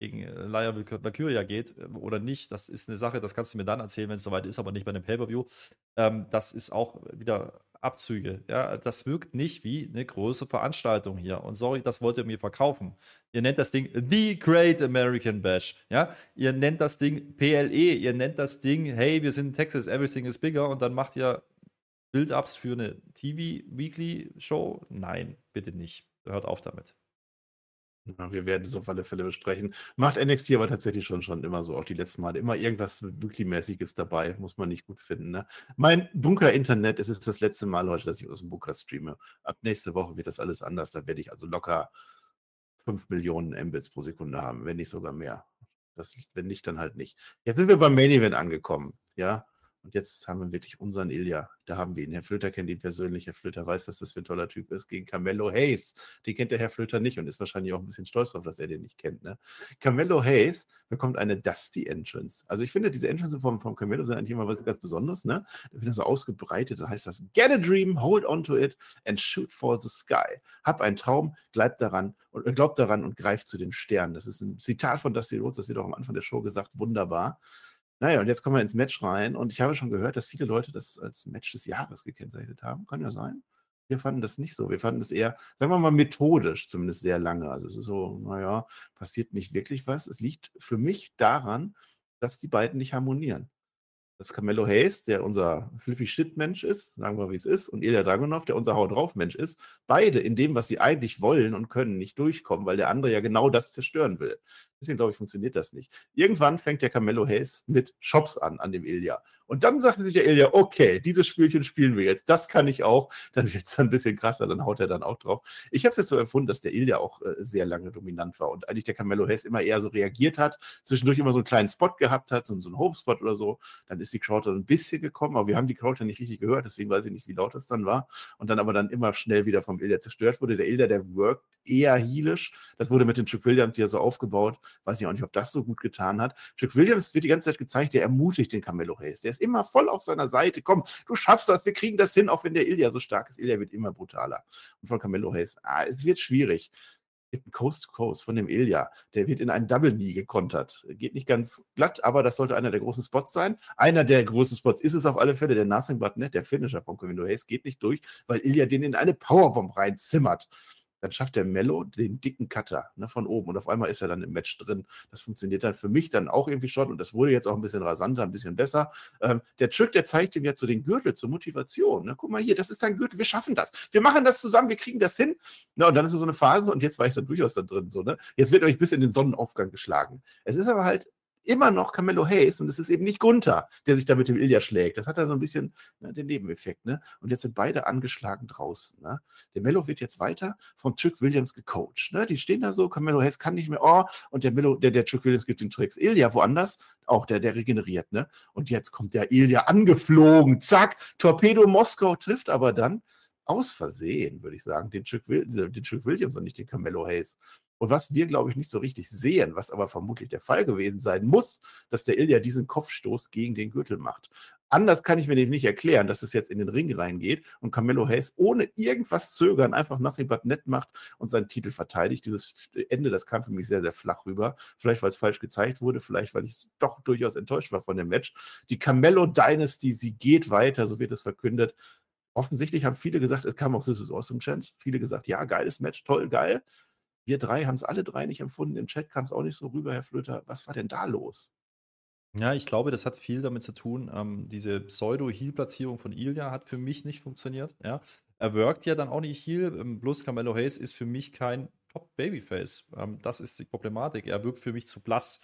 gegen, ähm, äh, Laia Valkyria geht äh, oder nicht, das ist eine Sache, das kannst du mir dann erzählen, wenn es soweit ist, aber nicht bei einem Pay-Per-View. Ähm, das ist auch wieder Abzüge. Ja, das wirkt nicht wie eine große Veranstaltung hier. Und sorry, das wollt ihr mir verkaufen. Ihr nennt das Ding The Great American Bash. Ja, ihr nennt das Ding PLE. Ihr nennt das Ding, hey, wir sind in Texas, everything is bigger. Und dann macht ihr Build-ups für eine TV-Weekly-Show? Nein, bitte nicht. Hört auf damit. Ja, wir werden es auf alle Fälle besprechen. Macht NXT aber tatsächlich schon, schon immer so, auch die letzten Male. Immer irgendwas Weekly-mäßiges dabei, muss man nicht gut finden. Ne? Mein Bunker-Internet, es ist das letzte Mal heute, dass ich aus dem Bunker streame. Ab nächste Woche wird das alles anders. Da werde ich also locker 5 Millionen Mbits pro Sekunde haben, wenn nicht sogar mehr. Das, wenn nicht, dann halt nicht. Jetzt sind wir beim Main Event angekommen, ja. Und jetzt haben wir wirklich unseren Ilja. Da haben wir ihn. Herr Flöter kennt ihn persönlich. Herr Flöter weiß, was das für ein toller Typ ist. Gegen Carmelo Hayes. Den kennt der Herr Flöter nicht und ist wahrscheinlich auch ein bisschen stolz darauf, dass er den nicht kennt. Ne? Carmelo Hayes bekommt eine Dusty Entrance. Also ich finde, diese Entrance vom, vom Carmelo sind eigentlich immer was ganz Besonderes. Ne? Da wird er so ausgebreitet. Dann heißt das, get a dream, hold on to it and shoot for the sky. Hab einen Traum, bleib daran und äh, glaub daran und greif zu den Sternen. Das ist ein Zitat von Dusty Rhodes. Das wird auch am Anfang der Show gesagt. Wunderbar. Naja, und jetzt kommen wir ins Match rein und ich habe schon gehört, dass viele Leute das als Match des Jahres gekennzeichnet haben. Kann ja sein. Wir fanden das nicht so. Wir fanden das eher, sagen wir mal, methodisch zumindest sehr lange. Also es ist so, naja, passiert nicht wirklich was. Es liegt für mich daran, dass die beiden nicht harmonieren. Dass Carmelo Hayes, der unser Flippy Shit Mensch ist, sagen wir wie es ist, und Ilya Dragunov, der unser Hau drauf Mensch ist, beide in dem, was sie eigentlich wollen und können, nicht durchkommen, weil der andere ja genau das zerstören will. Deswegen glaube ich, funktioniert das nicht. Irgendwann fängt der Carmelo Hayes mit Shops an, an dem Ilya. Und dann sagt sich der Ilya, okay, dieses Spielchen spielen wir jetzt, das kann ich auch. Dann wird es ein bisschen krasser, dann haut er dann auch drauf. Ich habe es jetzt so empfunden, dass der Ilya auch äh, sehr lange dominant war und eigentlich der Carmelo Hayes immer eher so reagiert hat, zwischendurch immer so einen kleinen Spot gehabt hat, so, so einen Home-Spot oder so. Dann ist die Crowd dann ein bisschen gekommen, aber wir haben die Crowd ja nicht richtig gehört, deswegen weiß ich nicht, wie laut das dann war. Und dann aber dann immer schnell wieder vom Ilya zerstört wurde. Der Ilya, der worked eher heelisch. Das wurde mit den Trick Williams ja so aufgebaut. Weiß ich auch nicht, ob das so gut getan hat. Trick Williams wird die ganze Zeit gezeigt, der ermutigt den Carmelo Hayes. Der ist immer voll auf seiner Seite. Komm, du schaffst das, wir kriegen das hin, auch wenn der Ilya so stark ist. Ilya wird immer brutaler. Und von Carmelo Hayes, ah, es wird schwierig. Coast to Coast von dem Ilya. Der wird in einen Double Knee gekontert. Geht nicht ganz glatt, aber das sollte einer der großen Spots sein. Einer der großen Spots ist es auf alle Fälle, der Nothing But Net, der Finisher von Carmelo Hayes, geht nicht durch, weil Ilya den in eine Powerbomb reinzimmert dann schafft der Mello den dicken Cutter ne, von oben und auf einmal ist er dann im Match drin. Das funktioniert dann für mich dann auch irgendwie schon und das wurde jetzt auch ein bisschen rasanter, ein bisschen besser. Ähm, der Trick, der zeigt ihm jetzt so den Gürtel zur Motivation. Ne? Guck mal hier, das ist dein Gürtel, wir schaffen das. Wir machen das zusammen, wir kriegen das hin. Na, und dann ist es so eine Phase und jetzt war ich dann durchaus da drin. So, ne? Jetzt wird euch bis in den Sonnenaufgang geschlagen. Es ist aber halt immer noch Carmelo Hayes und es ist eben nicht Gunther, der sich da mit dem Ilya schlägt. Das hat dann so ein bisschen ne, den Nebeneffekt. Ne? Und jetzt sind beide angeschlagen draußen. Ne? Der Mello wird jetzt weiter von Trick Williams gecoacht. Ne? Die stehen da so, Carmelo Hayes kann nicht mehr, oh, und der Mello, der, der Trick Williams gibt den Tricks. Ilya woanders, auch der, der regeneriert. Ne? Und jetzt kommt der Ilya angeflogen, zack, Torpedo Moskau trifft aber dann aus Versehen, würde ich sagen, den Trick, den Trick Williams und nicht den Carmelo Hayes. Und was wir, glaube ich, nicht so richtig sehen, was aber vermutlich der Fall gewesen sein muss, dass der Ilya diesen Kopfstoß gegen den Gürtel macht. Anders kann ich mir nämlich nicht erklären, dass es jetzt in den Ring reingeht und Carmelo Hayes ohne irgendwas zögern einfach nothing but net macht und seinen Titel verteidigt. Dieses Ende, das kam für mich sehr, sehr flach rüber. Vielleicht, weil es falsch gezeigt wurde, vielleicht, weil ich doch durchaus enttäuscht war von dem Match. Die Carmelo Dynasty, sie geht weiter, so wird es verkündet. Offensichtlich haben viele gesagt, es kam auch This is Awesome Chance. Viele gesagt, ja, geiles Match, toll, geil. Wir drei haben es alle drei nicht empfunden. Im Chat kam es auch nicht so rüber, Herr Flöter. Was war denn da los? Ja, ich glaube, das hat viel damit zu tun. Ähm, diese Pseudo-Heal-Platzierung von Ilya hat für mich nicht funktioniert. Ja. Er wirkt ja dann auch nicht Heal. Ähm, plus Carmelo Hayes ist für mich kein Top-Babyface. Ähm, das ist die Problematik. Er wirkt für mich zu blass.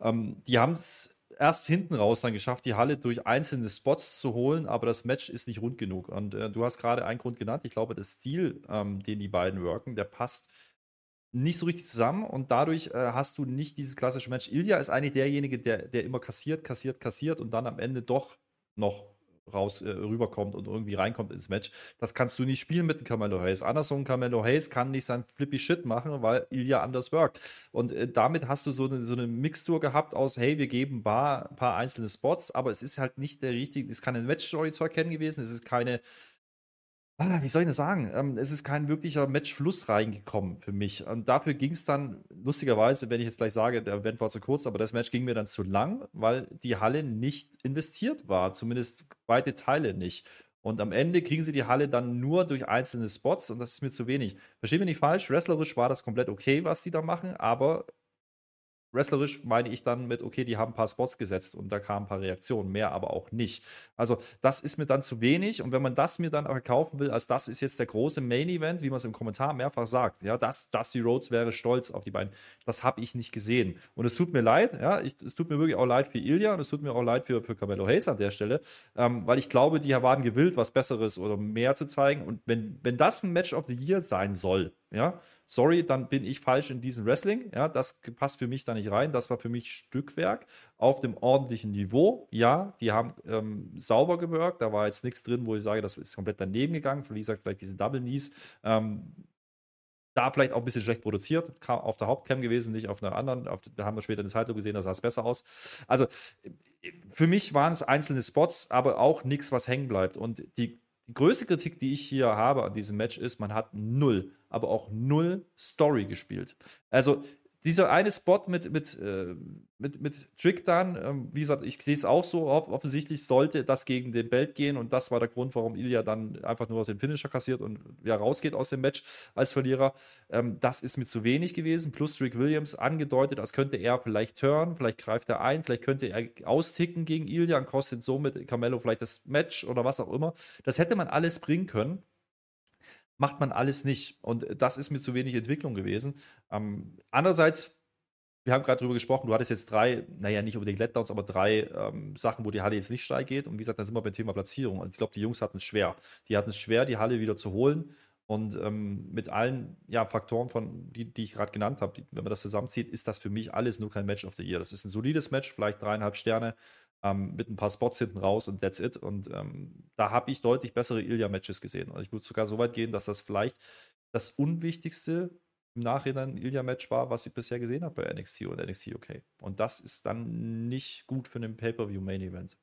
Ähm, die haben es erst hinten raus dann geschafft, die Halle durch einzelne Spots zu holen, aber das Match ist nicht rund genug. Und äh, du hast gerade einen Grund genannt. Ich glaube, der Stil, ähm, den die beiden worken, der passt nicht so richtig zusammen und dadurch äh, hast du nicht dieses klassische Match. Ilya ist eigentlich derjenige, der, der immer kassiert, kassiert, kassiert und dann am Ende doch noch raus äh, rüberkommt und irgendwie reinkommt ins Match. Das kannst du nicht spielen mit Carmelo Hayes. Andersrum, Carmelo Hayes kann nicht sein flippy Shit machen, weil Ilya anders wirkt. Und äh, damit hast du so eine, so eine Mixtur gehabt aus, hey, wir geben ein paar, paar einzelne Spots, aber es ist halt nicht der richtige, es ist keine Match-Story zu erkennen gewesen, es ist keine Ah, wie soll ich das sagen? Ähm, es ist kein wirklicher Matchfluss reingekommen für mich. Und dafür ging es dann, lustigerweise, wenn ich jetzt gleich sage, der Event war zu kurz, aber das Match ging mir dann zu lang, weil die Halle nicht investiert war, zumindest weite Teile nicht. Und am Ende kriegen sie die Halle dann nur durch einzelne Spots und das ist mir zu wenig. Verstehe mich nicht falsch, wrestlerisch war das komplett okay, was sie da machen, aber Wrestlerisch meine ich dann mit, okay, die haben ein paar Spots gesetzt und da kamen ein paar Reaktionen, mehr aber auch nicht. Also, das ist mir dann zu wenig und wenn man das mir dann verkaufen will, als das ist jetzt der große Main Event, wie man es im Kommentar mehrfach sagt, ja, das, Dusty Rhodes wäre stolz auf die beiden, das habe ich nicht gesehen. Und es tut mir leid, ja, ich, es tut mir wirklich auch leid für Ilya und es tut mir auch leid für, für Carmelo Hayes an der Stelle, ähm, weil ich glaube, die waren gewillt, was Besseres oder mehr zu zeigen und wenn, wenn das ein Match of the Year sein soll, ja, sorry, dann bin ich falsch in diesem Wrestling. Ja, das passt für mich da nicht rein. Das war für mich Stückwerk auf dem ordentlichen Niveau. Ja, die haben ähm, sauber gewirkt. Da war jetzt nichts drin, wo ich sage, das ist komplett daneben gegangen. Wie gesagt, vielleicht diese Double Knees. Ähm, da vielleicht auch ein bisschen schlecht produziert, auf der Hauptcam gewesen, nicht auf einer anderen. Auf, da haben wir später in der Zeitung gesehen, da sah es besser aus. Also für mich waren es einzelne Spots, aber auch nichts, was hängen bleibt. Und die, die größte Kritik, die ich hier habe an diesem Match, ist, man hat null, aber auch null Story gespielt. Also dieser eine Spot mit, mit, äh, mit, mit Trick dann, ähm, wie gesagt, ich sehe es auch so, offensichtlich sollte das gegen den Belt gehen und das war der Grund, warum Ilya dann einfach nur den Finisher kassiert und ja rausgeht aus dem Match als Verlierer. Ähm, das ist mir zu wenig gewesen, plus Trick Williams angedeutet, als könnte er vielleicht turn, vielleicht greift er ein, vielleicht könnte er austicken gegen Ilya und kostet somit Carmelo vielleicht das Match oder was auch immer. Das hätte man alles bringen können macht man alles nicht. Und das ist mir zu wenig Entwicklung gewesen. Ähm, andererseits, wir haben gerade darüber gesprochen, du hattest jetzt drei, naja, nicht unbedingt Letdowns, aber drei ähm, Sachen, wo die Halle jetzt nicht steil geht. Und wie gesagt, da sind wir beim Thema Platzierung. Also ich glaube, die Jungs hatten es schwer. Die hatten es schwer, die Halle wieder zu holen. Und ähm, mit allen ja, Faktoren, von, die, die ich gerade genannt habe, wenn man das zusammenzieht, ist das für mich alles nur kein Match of the Year. Das ist ein solides Match, vielleicht dreieinhalb Sterne, ähm, mit ein paar Spots hinten raus und that's it. Und ähm, da habe ich deutlich bessere Ilya-Matches gesehen. Und ich würde sogar so weit gehen, dass das vielleicht das unwichtigste im Nachhinein Ilya-Match war, was ich bisher gesehen habe bei NXT und NXT UK. Und das ist dann nicht gut für einen Pay-Per-View-Main-Event.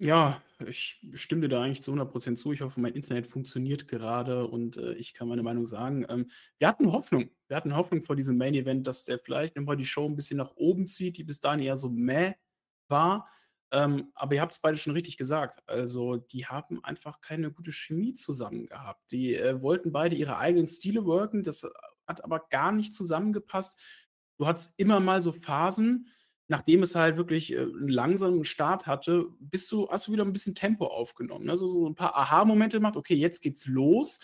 Ja, ich stimme dir da eigentlich zu 100% zu. Ich hoffe, mein Internet funktioniert gerade und äh, ich kann meine Meinung sagen. Ähm, wir hatten Hoffnung. Wir hatten Hoffnung vor diesem Main Event, dass der vielleicht nochmal die Show ein bisschen nach oben zieht, die bis dahin eher so meh war. Ähm, aber ihr habt es beide schon richtig gesagt. Also, die haben einfach keine gute Chemie zusammen gehabt. Die äh, wollten beide ihre eigenen Stile worken. Das hat aber gar nicht zusammengepasst. Du hattest immer mal so Phasen, nachdem es halt wirklich äh, einen langsamen Start hatte, bist du, hast du wieder ein bisschen Tempo aufgenommen. Ne? So, so ein paar Aha-Momente gemacht, okay, jetzt geht's los.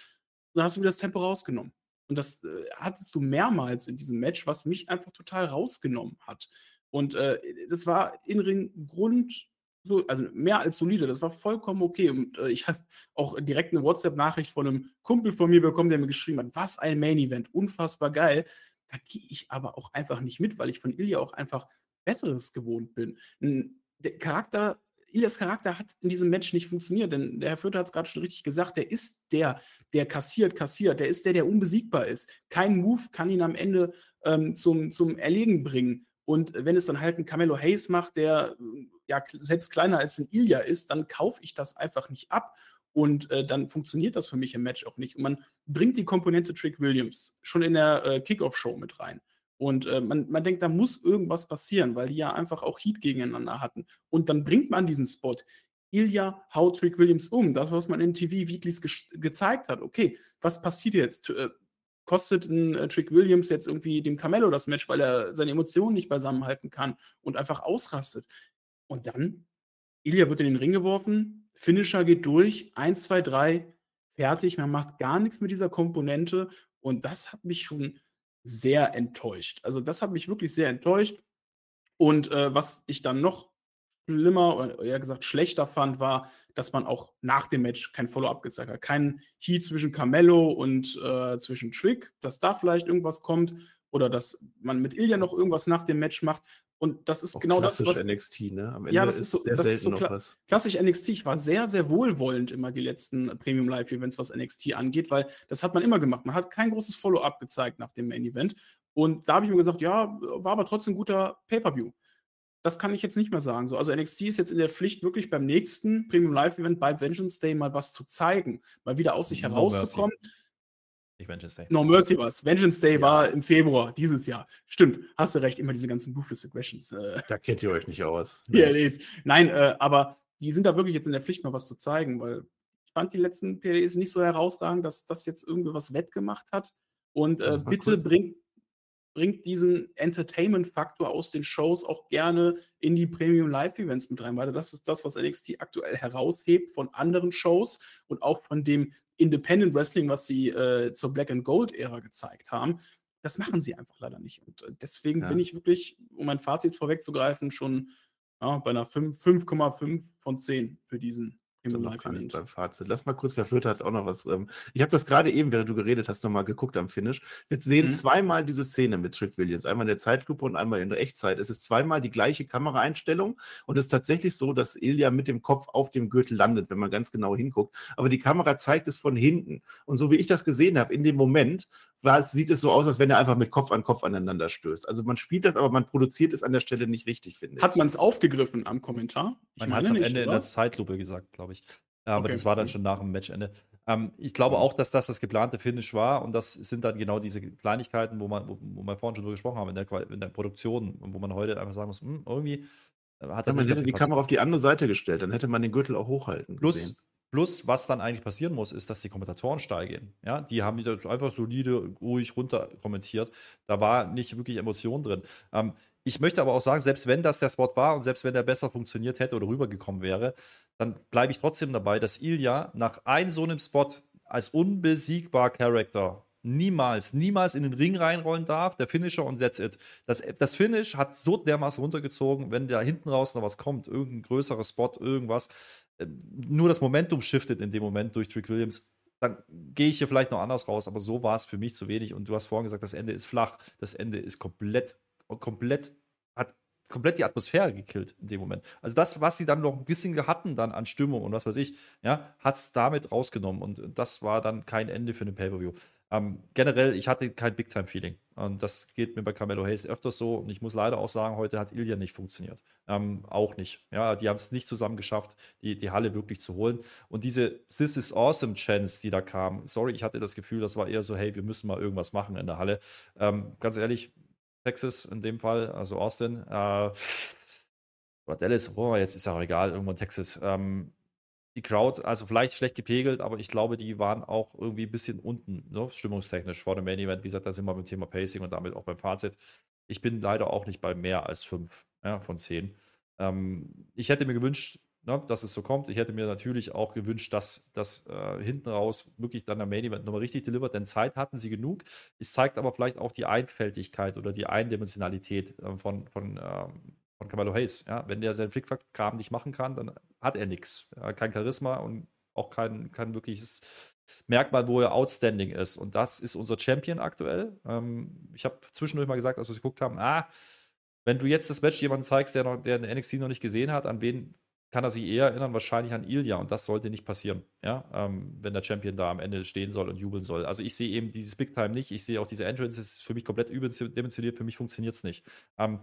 Und dann hast du wieder das Tempo rausgenommen. Und das äh, hattest du mehrmals in diesem Match, was mich einfach total rausgenommen hat. Und äh, das war in Ring Grund, so, also mehr als solide. Das war vollkommen okay. Und äh, ich habe auch direkt eine WhatsApp-Nachricht von einem Kumpel von mir bekommen, der mir geschrieben hat: Was ein Main-Event, unfassbar geil. Da gehe ich aber auch einfach nicht mit, weil ich von Ilya auch einfach Besseres gewohnt bin. Der Charakter, Ilias Charakter hat in diesem Match nicht funktioniert, denn der Herr Fürther hat es gerade schon richtig gesagt, der ist der, der kassiert, kassiert, der ist der, der unbesiegbar ist. Kein Move kann ihn am Ende ähm, zum, zum Erlegen bringen. Und wenn es dann halt ein Camelo Hayes macht, der ja selbst kleiner als ein Ilya ist, dann kaufe ich das einfach nicht ab. Und äh, dann funktioniert das für mich im Match auch nicht. Und man bringt die Komponente Trick Williams schon in der äh, Kickoff-Show mit rein. Und äh, man, man denkt, da muss irgendwas passieren, weil die ja einfach auch Heat gegeneinander hatten. Und dann bringt man diesen Spot. Ilya haut Trick Williams um. Das, was man in TV Weeklies ge gezeigt hat. Okay, was passiert jetzt? Äh, kostet ein äh, Trick Williams jetzt irgendwie dem Carmelo das Match, weil er seine Emotionen nicht beisammenhalten kann und einfach ausrastet. Und dann, Ilya wird in den Ring geworfen, Finisher geht durch, 1, 2, 3, fertig. Man macht gar nichts mit dieser Komponente und das hat mich schon sehr enttäuscht. Also das hat mich wirklich sehr enttäuscht. Und äh, was ich dann noch schlimmer oder eher gesagt schlechter fand, war, dass man auch nach dem Match kein Follow-up gezeigt hat. Kein Heat zwischen Carmelo und äh, zwischen Trick, dass da vielleicht irgendwas kommt oder dass man mit Ilya noch irgendwas nach dem Match macht. Und das ist auch genau das, was. NXT, ne? Am Ende ja, das ist, so, sehr das selten so noch was. Klassisch NXT. Ich war sehr, sehr wohlwollend immer die letzten Premium Live Events, was NXT angeht, weil das hat man immer gemacht. Man hat kein großes Follow-up gezeigt nach dem Main Event. Und da habe ich mir gesagt, ja, war aber trotzdem ein guter Pay-Per-View das kann ich jetzt nicht mehr sagen. So, also NXT ist jetzt in der Pflicht, wirklich beim nächsten Premium Live Event bei Vengeance Day mal was zu zeigen, mal wieder aus sich no herauszukommen. Mercy. Nicht Vengeance Day. No Mercy was. Vengeance Day ja. war im Februar dieses Jahr. Stimmt, hast du recht, immer diese ganzen Ruthless Aggressions. Äh, da kennt ihr euch nicht aus. Nee. Nein, äh, aber die sind da wirklich jetzt in der Pflicht, mal was zu zeigen, weil ich fand die letzten PDs nicht so herausragend, dass das jetzt irgendwie was wettgemacht hat. Und äh, bitte bringt bringt diesen Entertainment-Faktor aus den Shows auch gerne in die Premium Live-Events mit rein, weil das ist das, was NXT aktuell heraushebt von anderen Shows und auch von dem Independent Wrestling, was sie äh, zur Black and Gold-Ära gezeigt haben. Das machen sie einfach leider nicht. Und äh, deswegen ja. bin ich wirklich, um mein Fazit vorwegzugreifen, schon ja, bei einer 5,5 von 10 für diesen Gar nicht beim Fazit. Lass mal kurz, wer Flöte hat auch noch was. Ähm, ich habe das gerade eben, während du geredet hast, nochmal geguckt am Finish. Wir sehen mhm. zweimal diese Szene mit Trick Williams. Einmal in der Zeitlupe und einmal in der Echtzeit. Es ist zweimal die gleiche Kameraeinstellung und es ist tatsächlich so, dass Ilya mit dem Kopf auf dem Gürtel landet, wenn man ganz genau hinguckt. Aber die Kamera zeigt es von hinten. Und so wie ich das gesehen habe, in dem Moment sieht es so aus, als wenn er einfach mit Kopf an Kopf aneinander stößt. Also man spielt das, aber man produziert es an der Stelle nicht richtig, finde ich. Hat man es aufgegriffen am Kommentar? Ich man hat es am Ende oder? in der Zeitlupe gesagt, glaube ich. Ja, aber okay. das war dann schon nach dem Matchende. Ähm, ich glaube auch, dass das das geplante Finish war und das sind dann genau diese Kleinigkeiten, wo man, wo, wo wir vorhin schon drüber gesprochen haben, in der, in der Produktion und wo man heute einfach sagen muss, hm, irgendwie äh, hat das ja, Man hätte die Kamera auf die andere Seite gestellt, dann hätte man den Gürtel auch hochhalten Plus, gesehen. Plus, was dann eigentlich passieren muss, ist, dass die Kommentatoren steigen. Ja, die haben die einfach solide, ruhig runter kommentiert. Da war nicht wirklich Emotion drin. Ähm, ich möchte aber auch sagen, selbst wenn das der Spot war und selbst wenn der besser funktioniert hätte oder rübergekommen wäre, dann bleibe ich trotzdem dabei, dass Ilya nach einem so einem Spot als unbesiegbar Charakter niemals, niemals in den Ring reinrollen darf. Der Finisher und that's it. Das, das Finish hat so dermaßen runtergezogen, wenn da hinten raus noch was kommt, irgendein größerer Spot, irgendwas, äh, nur das Momentum shiftet in dem Moment durch Trick Williams. Dann gehe ich hier vielleicht noch anders raus, aber so war es für mich zu wenig. Und du hast vorhin gesagt, das Ende ist flach, das Ende ist komplett komplett, hat komplett die Atmosphäre gekillt in dem Moment. Also das, was sie dann noch ein bisschen hatten dann an Stimmung und was weiß ich, ja, hat es damit rausgenommen und das war dann kein Ende für den Pay-Per-View. Ähm, generell, ich hatte kein Big-Time-Feeling und das geht mir bei Carmelo Hayes öfters so und ich muss leider auch sagen, heute hat Ilya nicht funktioniert. Ähm, auch nicht. Ja, die haben es nicht zusammen geschafft, die, die Halle wirklich zu holen und diese This is Awesome Chance, die da kam, sorry, ich hatte das Gefühl, das war eher so, hey, wir müssen mal irgendwas machen in der Halle. Ähm, ganz ehrlich, Texas in dem Fall, also Austin. Äh, oder Dallas, oh, jetzt ist ja auch egal, irgendwann Texas. Ähm, die Crowd, also vielleicht schlecht gepegelt, aber ich glaube, die waren auch irgendwie ein bisschen unten, ne, stimmungstechnisch vor dem Main Event. Wie gesagt, da sind wir beim Thema Pacing und damit auch beim Fazit. Ich bin leider auch nicht bei mehr als fünf ja, von zehn. Ähm, ich hätte mir gewünscht, ne, dass es so kommt. Ich hätte mir natürlich auch gewünscht, dass das äh, hinten raus wirklich dann am Main Event nochmal richtig delivert, denn Zeit hatten sie genug. Es zeigt aber vielleicht auch die Einfältigkeit oder die Eindimensionalität äh, von, von, ähm, von Camelo Hayes. Ja? Wenn der seinen Flickflack-Kram nicht machen kann, dann hat er nichts. Ja? Kein Charisma und auch kein, kein wirkliches Merkmal, wo er outstanding ist. Und das ist unser Champion aktuell. Ähm, ich habe zwischendurch mal gesagt, als wir geguckt haben, ah, wenn du jetzt das Match jemanden zeigst, der, noch, der in NXT noch nicht gesehen hat, an wen kann er sich eher erinnern, wahrscheinlich an Ilya und das sollte nicht passieren, ja, ähm, wenn der Champion da am Ende stehen soll und jubeln soll. Also ich sehe eben dieses Big Time nicht, ich sehe auch diese Entrance, ist für mich komplett überdimensioniert, für mich funktioniert es nicht. Ähm,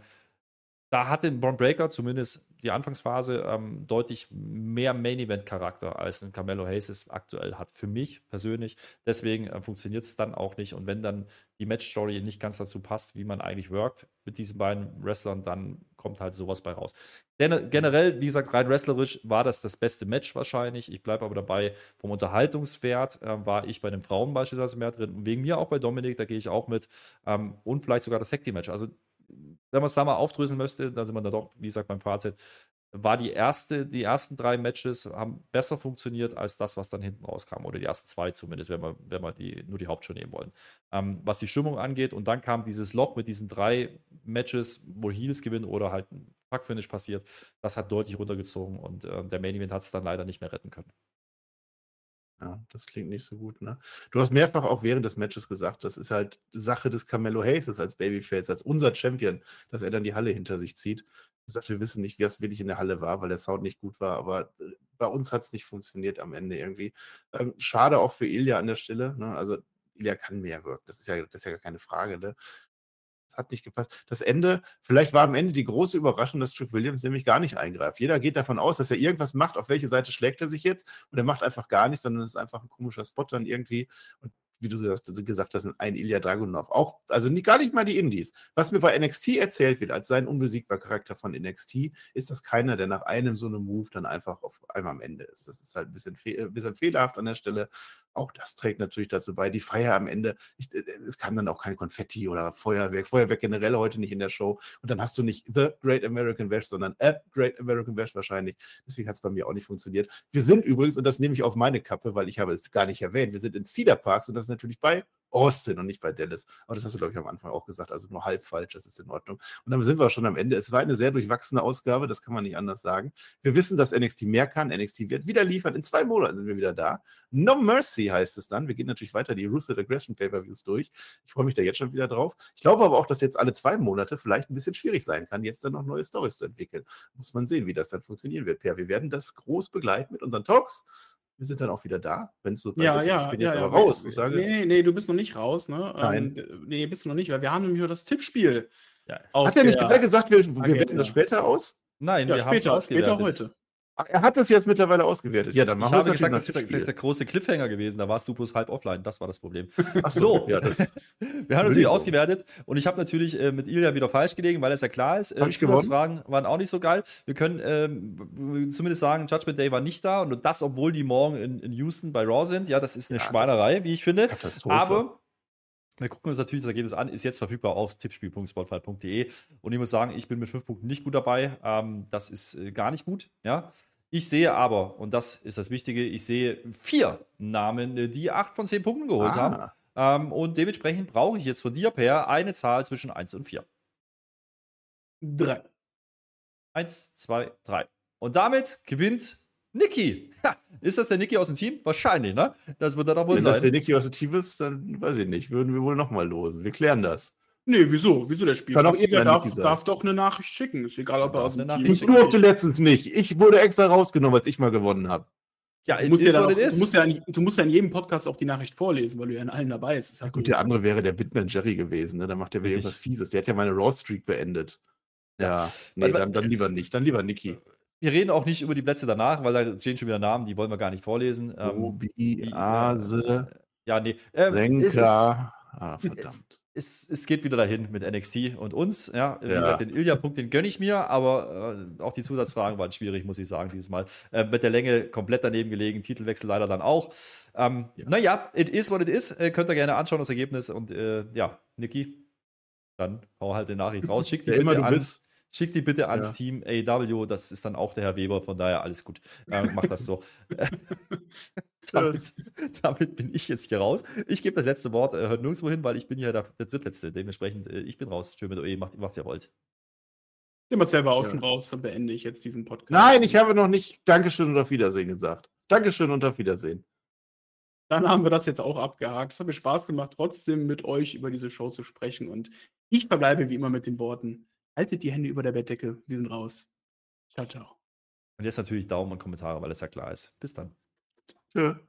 da hatte Braun Breaker zumindest die Anfangsphase ähm, deutlich mehr Main-Event-Charakter als ein Carmelo Hayes es aktuell hat. Für mich persönlich. Deswegen äh, funktioniert es dann auch nicht. Und wenn dann die Match-Story nicht ganz dazu passt, wie man eigentlich workt mit diesen beiden Wrestlern, dann kommt halt sowas bei raus. Denn, generell, wie gesagt, rein wrestlerisch war das das beste Match wahrscheinlich. Ich bleibe aber dabei, vom Unterhaltungswert äh, war ich bei den Frauen beispielsweise mehr drin. Und wegen mir auch bei Dominik, da gehe ich auch mit. Ähm, und vielleicht sogar das Tag-Team-Match. Also wenn man es da mal aufdröseln möchte, da sind wir dann doch, wie gesagt, beim Fazit, war die erste, die ersten drei Matches haben besser funktioniert als das, was dann hinten rauskam. Oder die ersten zwei zumindest, wenn wir, wenn wir die, nur die Hauptshow nehmen wollen. Ähm, was die Stimmung angeht. Und dann kam dieses Loch mit diesen drei Matches, wo Heels gewinnen oder halt ein Fuck-Finish passiert. Das hat deutlich runtergezogen und äh, der Main Event hat es dann leider nicht mehr retten können. Ja, das klingt nicht so gut, ne? Du hast mehrfach auch während des Matches gesagt, das ist halt Sache des Carmelo Hayes als Babyface, als unser Champion, dass er dann die Halle hinter sich zieht. Er sagt, wir wissen nicht, wie es wirklich in der Halle war, weil der Sound nicht gut war, aber äh, bei uns hat es nicht funktioniert am Ende irgendwie. Ähm, schade auch für Ilya an der Stelle, ne? Also Ilya kann mehr wirken, das ist ja, das ist ja gar keine Frage, ne? Es hat nicht gepasst. Das Ende, vielleicht war am Ende die große Überraschung, dass Trick Williams nämlich gar nicht eingreift. Jeder geht davon aus, dass er irgendwas macht, auf welche Seite schlägt er sich jetzt und er macht einfach gar nichts, sondern es ist einfach ein komischer Spot dann irgendwie. Und wie du gesagt hast, ein Ilya Dragunov. Auch, also gar nicht mal die Indies. Was mir bei NXT erzählt wird, als sein unbesiegbar Charakter von NXT, ist das keiner, der nach einem so einem Move dann einfach auf einmal am Ende ist. Das ist halt ein bisschen, fehl, ein bisschen fehlerhaft an der Stelle. Auch das trägt natürlich dazu bei. Die Feier am Ende, ich, äh, es kam dann auch kein Konfetti oder Feuerwerk. Feuerwerk generell heute nicht in der Show. Und dann hast du nicht The Great American Bash, sondern A Great American Bash wahrscheinlich. Deswegen hat es bei mir auch nicht funktioniert. Wir sind übrigens, und das nehme ich auf meine Kappe, weil ich habe es gar nicht erwähnt, wir sind in Cedar Parks und das ist natürlich bei Austin und nicht bei Dallas. Aber das hast du, glaube ich, am Anfang auch gesagt. Also nur halb falsch, das ist in Ordnung. Und dann sind wir schon am Ende. Es war eine sehr durchwachsene Ausgabe, das kann man nicht anders sagen. Wir wissen, dass NXT mehr kann. NXT wird wieder liefern. In zwei Monaten sind wir wieder da. No Mercy heißt es dann. Wir gehen natürlich weiter die Ruthless Aggression Pay-Per-Views durch. Ich freue mich da jetzt schon wieder drauf. Ich glaube aber auch, dass jetzt alle zwei Monate vielleicht ein bisschen schwierig sein kann, jetzt dann noch neue Stories zu entwickeln. Muss man sehen, wie das dann funktionieren wird, Per. Wir werden das groß begleiten mit unseren Talks wir sind dann auch wieder da, wenn es so ja, ist. Ja, ich bin ja, jetzt ja, aber raus. Ich sage, nee, nee, du bist noch nicht raus. Ne? Nein. Ähm, nee, bist du noch nicht, weil wir haben nämlich nur das Tippspiel. Hat er nicht gerade gesagt, wir, wir werten das später aus? Nein, wir haben es ausgewertet. Später heute. Ach, er hat das jetzt mittlerweile ausgewertet. Ja, dann machen ich habe gesagt, das ist der, der, große Cliffhanger gewesen. Da warst du bloß halb offline. Das war das Problem. Ach so, ja, das wir haben natürlich ausgewertet und ich habe natürlich äh, mit Ilja wieder falsch gelegen, weil es ja klar ist. Äh, Fragen waren auch nicht so geil. Wir können ähm, zumindest sagen, Judgment Day war nicht da und das, obwohl die morgen in, in Houston bei Raw sind. Ja, das ist eine ja, Schweinerei, ist wie ich finde. Aber wir gucken uns natürlich das Ergebnis an, ist jetzt verfügbar auf tippspiel.spotfight.de. Und ich muss sagen, ich bin mit fünf Punkten nicht gut dabei. Ähm, das ist äh, gar nicht gut. Ja. Ich sehe aber, und das ist das Wichtige, ich sehe vier Namen, äh, die acht von zehn Punkten geholt ah. haben. Ähm, und dementsprechend brauche ich jetzt von dir, Per, eine Zahl zwischen 1 und 4. Drei. Eins, zwei, drei. Und damit gewinnt Niki. Ha, ist das der Niki aus dem Team? Wahrscheinlich, ne? Das wird dann auch wohl Wenn sein. Wenn das der Niki aus dem Team ist, dann weiß ich nicht. Würden wir wohl nochmal losen. Wir klären das. Nee, wieso? Wieso der Spiel? Kann auch darf, darf doch eine Nachricht schicken. Ist egal, ob er aus dem Team Ich durfte letztens nicht. Ich wurde extra rausgenommen, als ich mal gewonnen habe. Ja, du musst, ja auch, du, musst ja in, du musst ja in jedem Podcast auch die Nachricht vorlesen, weil du ja in allen dabei bist. Ja, gut, der andere wäre der Bitman Jerry gewesen. Ne? Da macht er wieder irgendwas Fieses. Der hat ja meine Raw Streak beendet. Ja, nee, dann, dann lieber nicht. Dann lieber Niki. Wir reden auch nicht über die Plätze danach, weil da stehen schon wieder Namen, die wollen wir gar nicht vorlesen. Obi, ähm, Ase, ja, nee. Ähm, Senka. Ist, ah, verdammt. Es, es, geht wieder dahin mit NXT und uns. Ja, wie ja. gesagt, den Ilya-Punkt, den gönne ich mir, aber äh, auch die Zusatzfragen waren schwierig, muss ich sagen, dieses Mal. Äh, mit der Länge komplett daneben gelegen, Titelwechsel leider dann auch. Ähm, ja. Naja, it is what it is. Äh, könnt ihr gerne anschauen, das Ergebnis. Und äh, ja, Niki, dann hau halt die Nachricht raus. Schick die bitte an. Bist. Schick die bitte ans ja. Team AW, das ist dann auch der Herr Weber, von daher alles gut. Äh, mach das so. damit, damit, bin ich jetzt hier raus. Ich gebe das letzte Wort, äh, hört nirgendwo hin, weil ich bin hier der, der Drittletzte. Dementsprechend, äh, ich bin raus. Schön mit OE, macht, was ihr wollt. Ich bin selber auch ja. schon raus, dann beende ich jetzt diesen Podcast. Nein, ich habe noch nicht Dankeschön und auf Wiedersehen gesagt. Dankeschön und auf Wiedersehen. Dann haben wir das jetzt auch abgehakt. Es hat mir Spaß gemacht, trotzdem mit euch über diese Show zu sprechen. Und ich verbleibe wie immer mit den Worten: Haltet die Hände über der Bettdecke. Wir sind raus. Ciao, ciao. Und jetzt natürlich Daumen und Kommentare, weil es ja klar ist. Bis dann. Sure.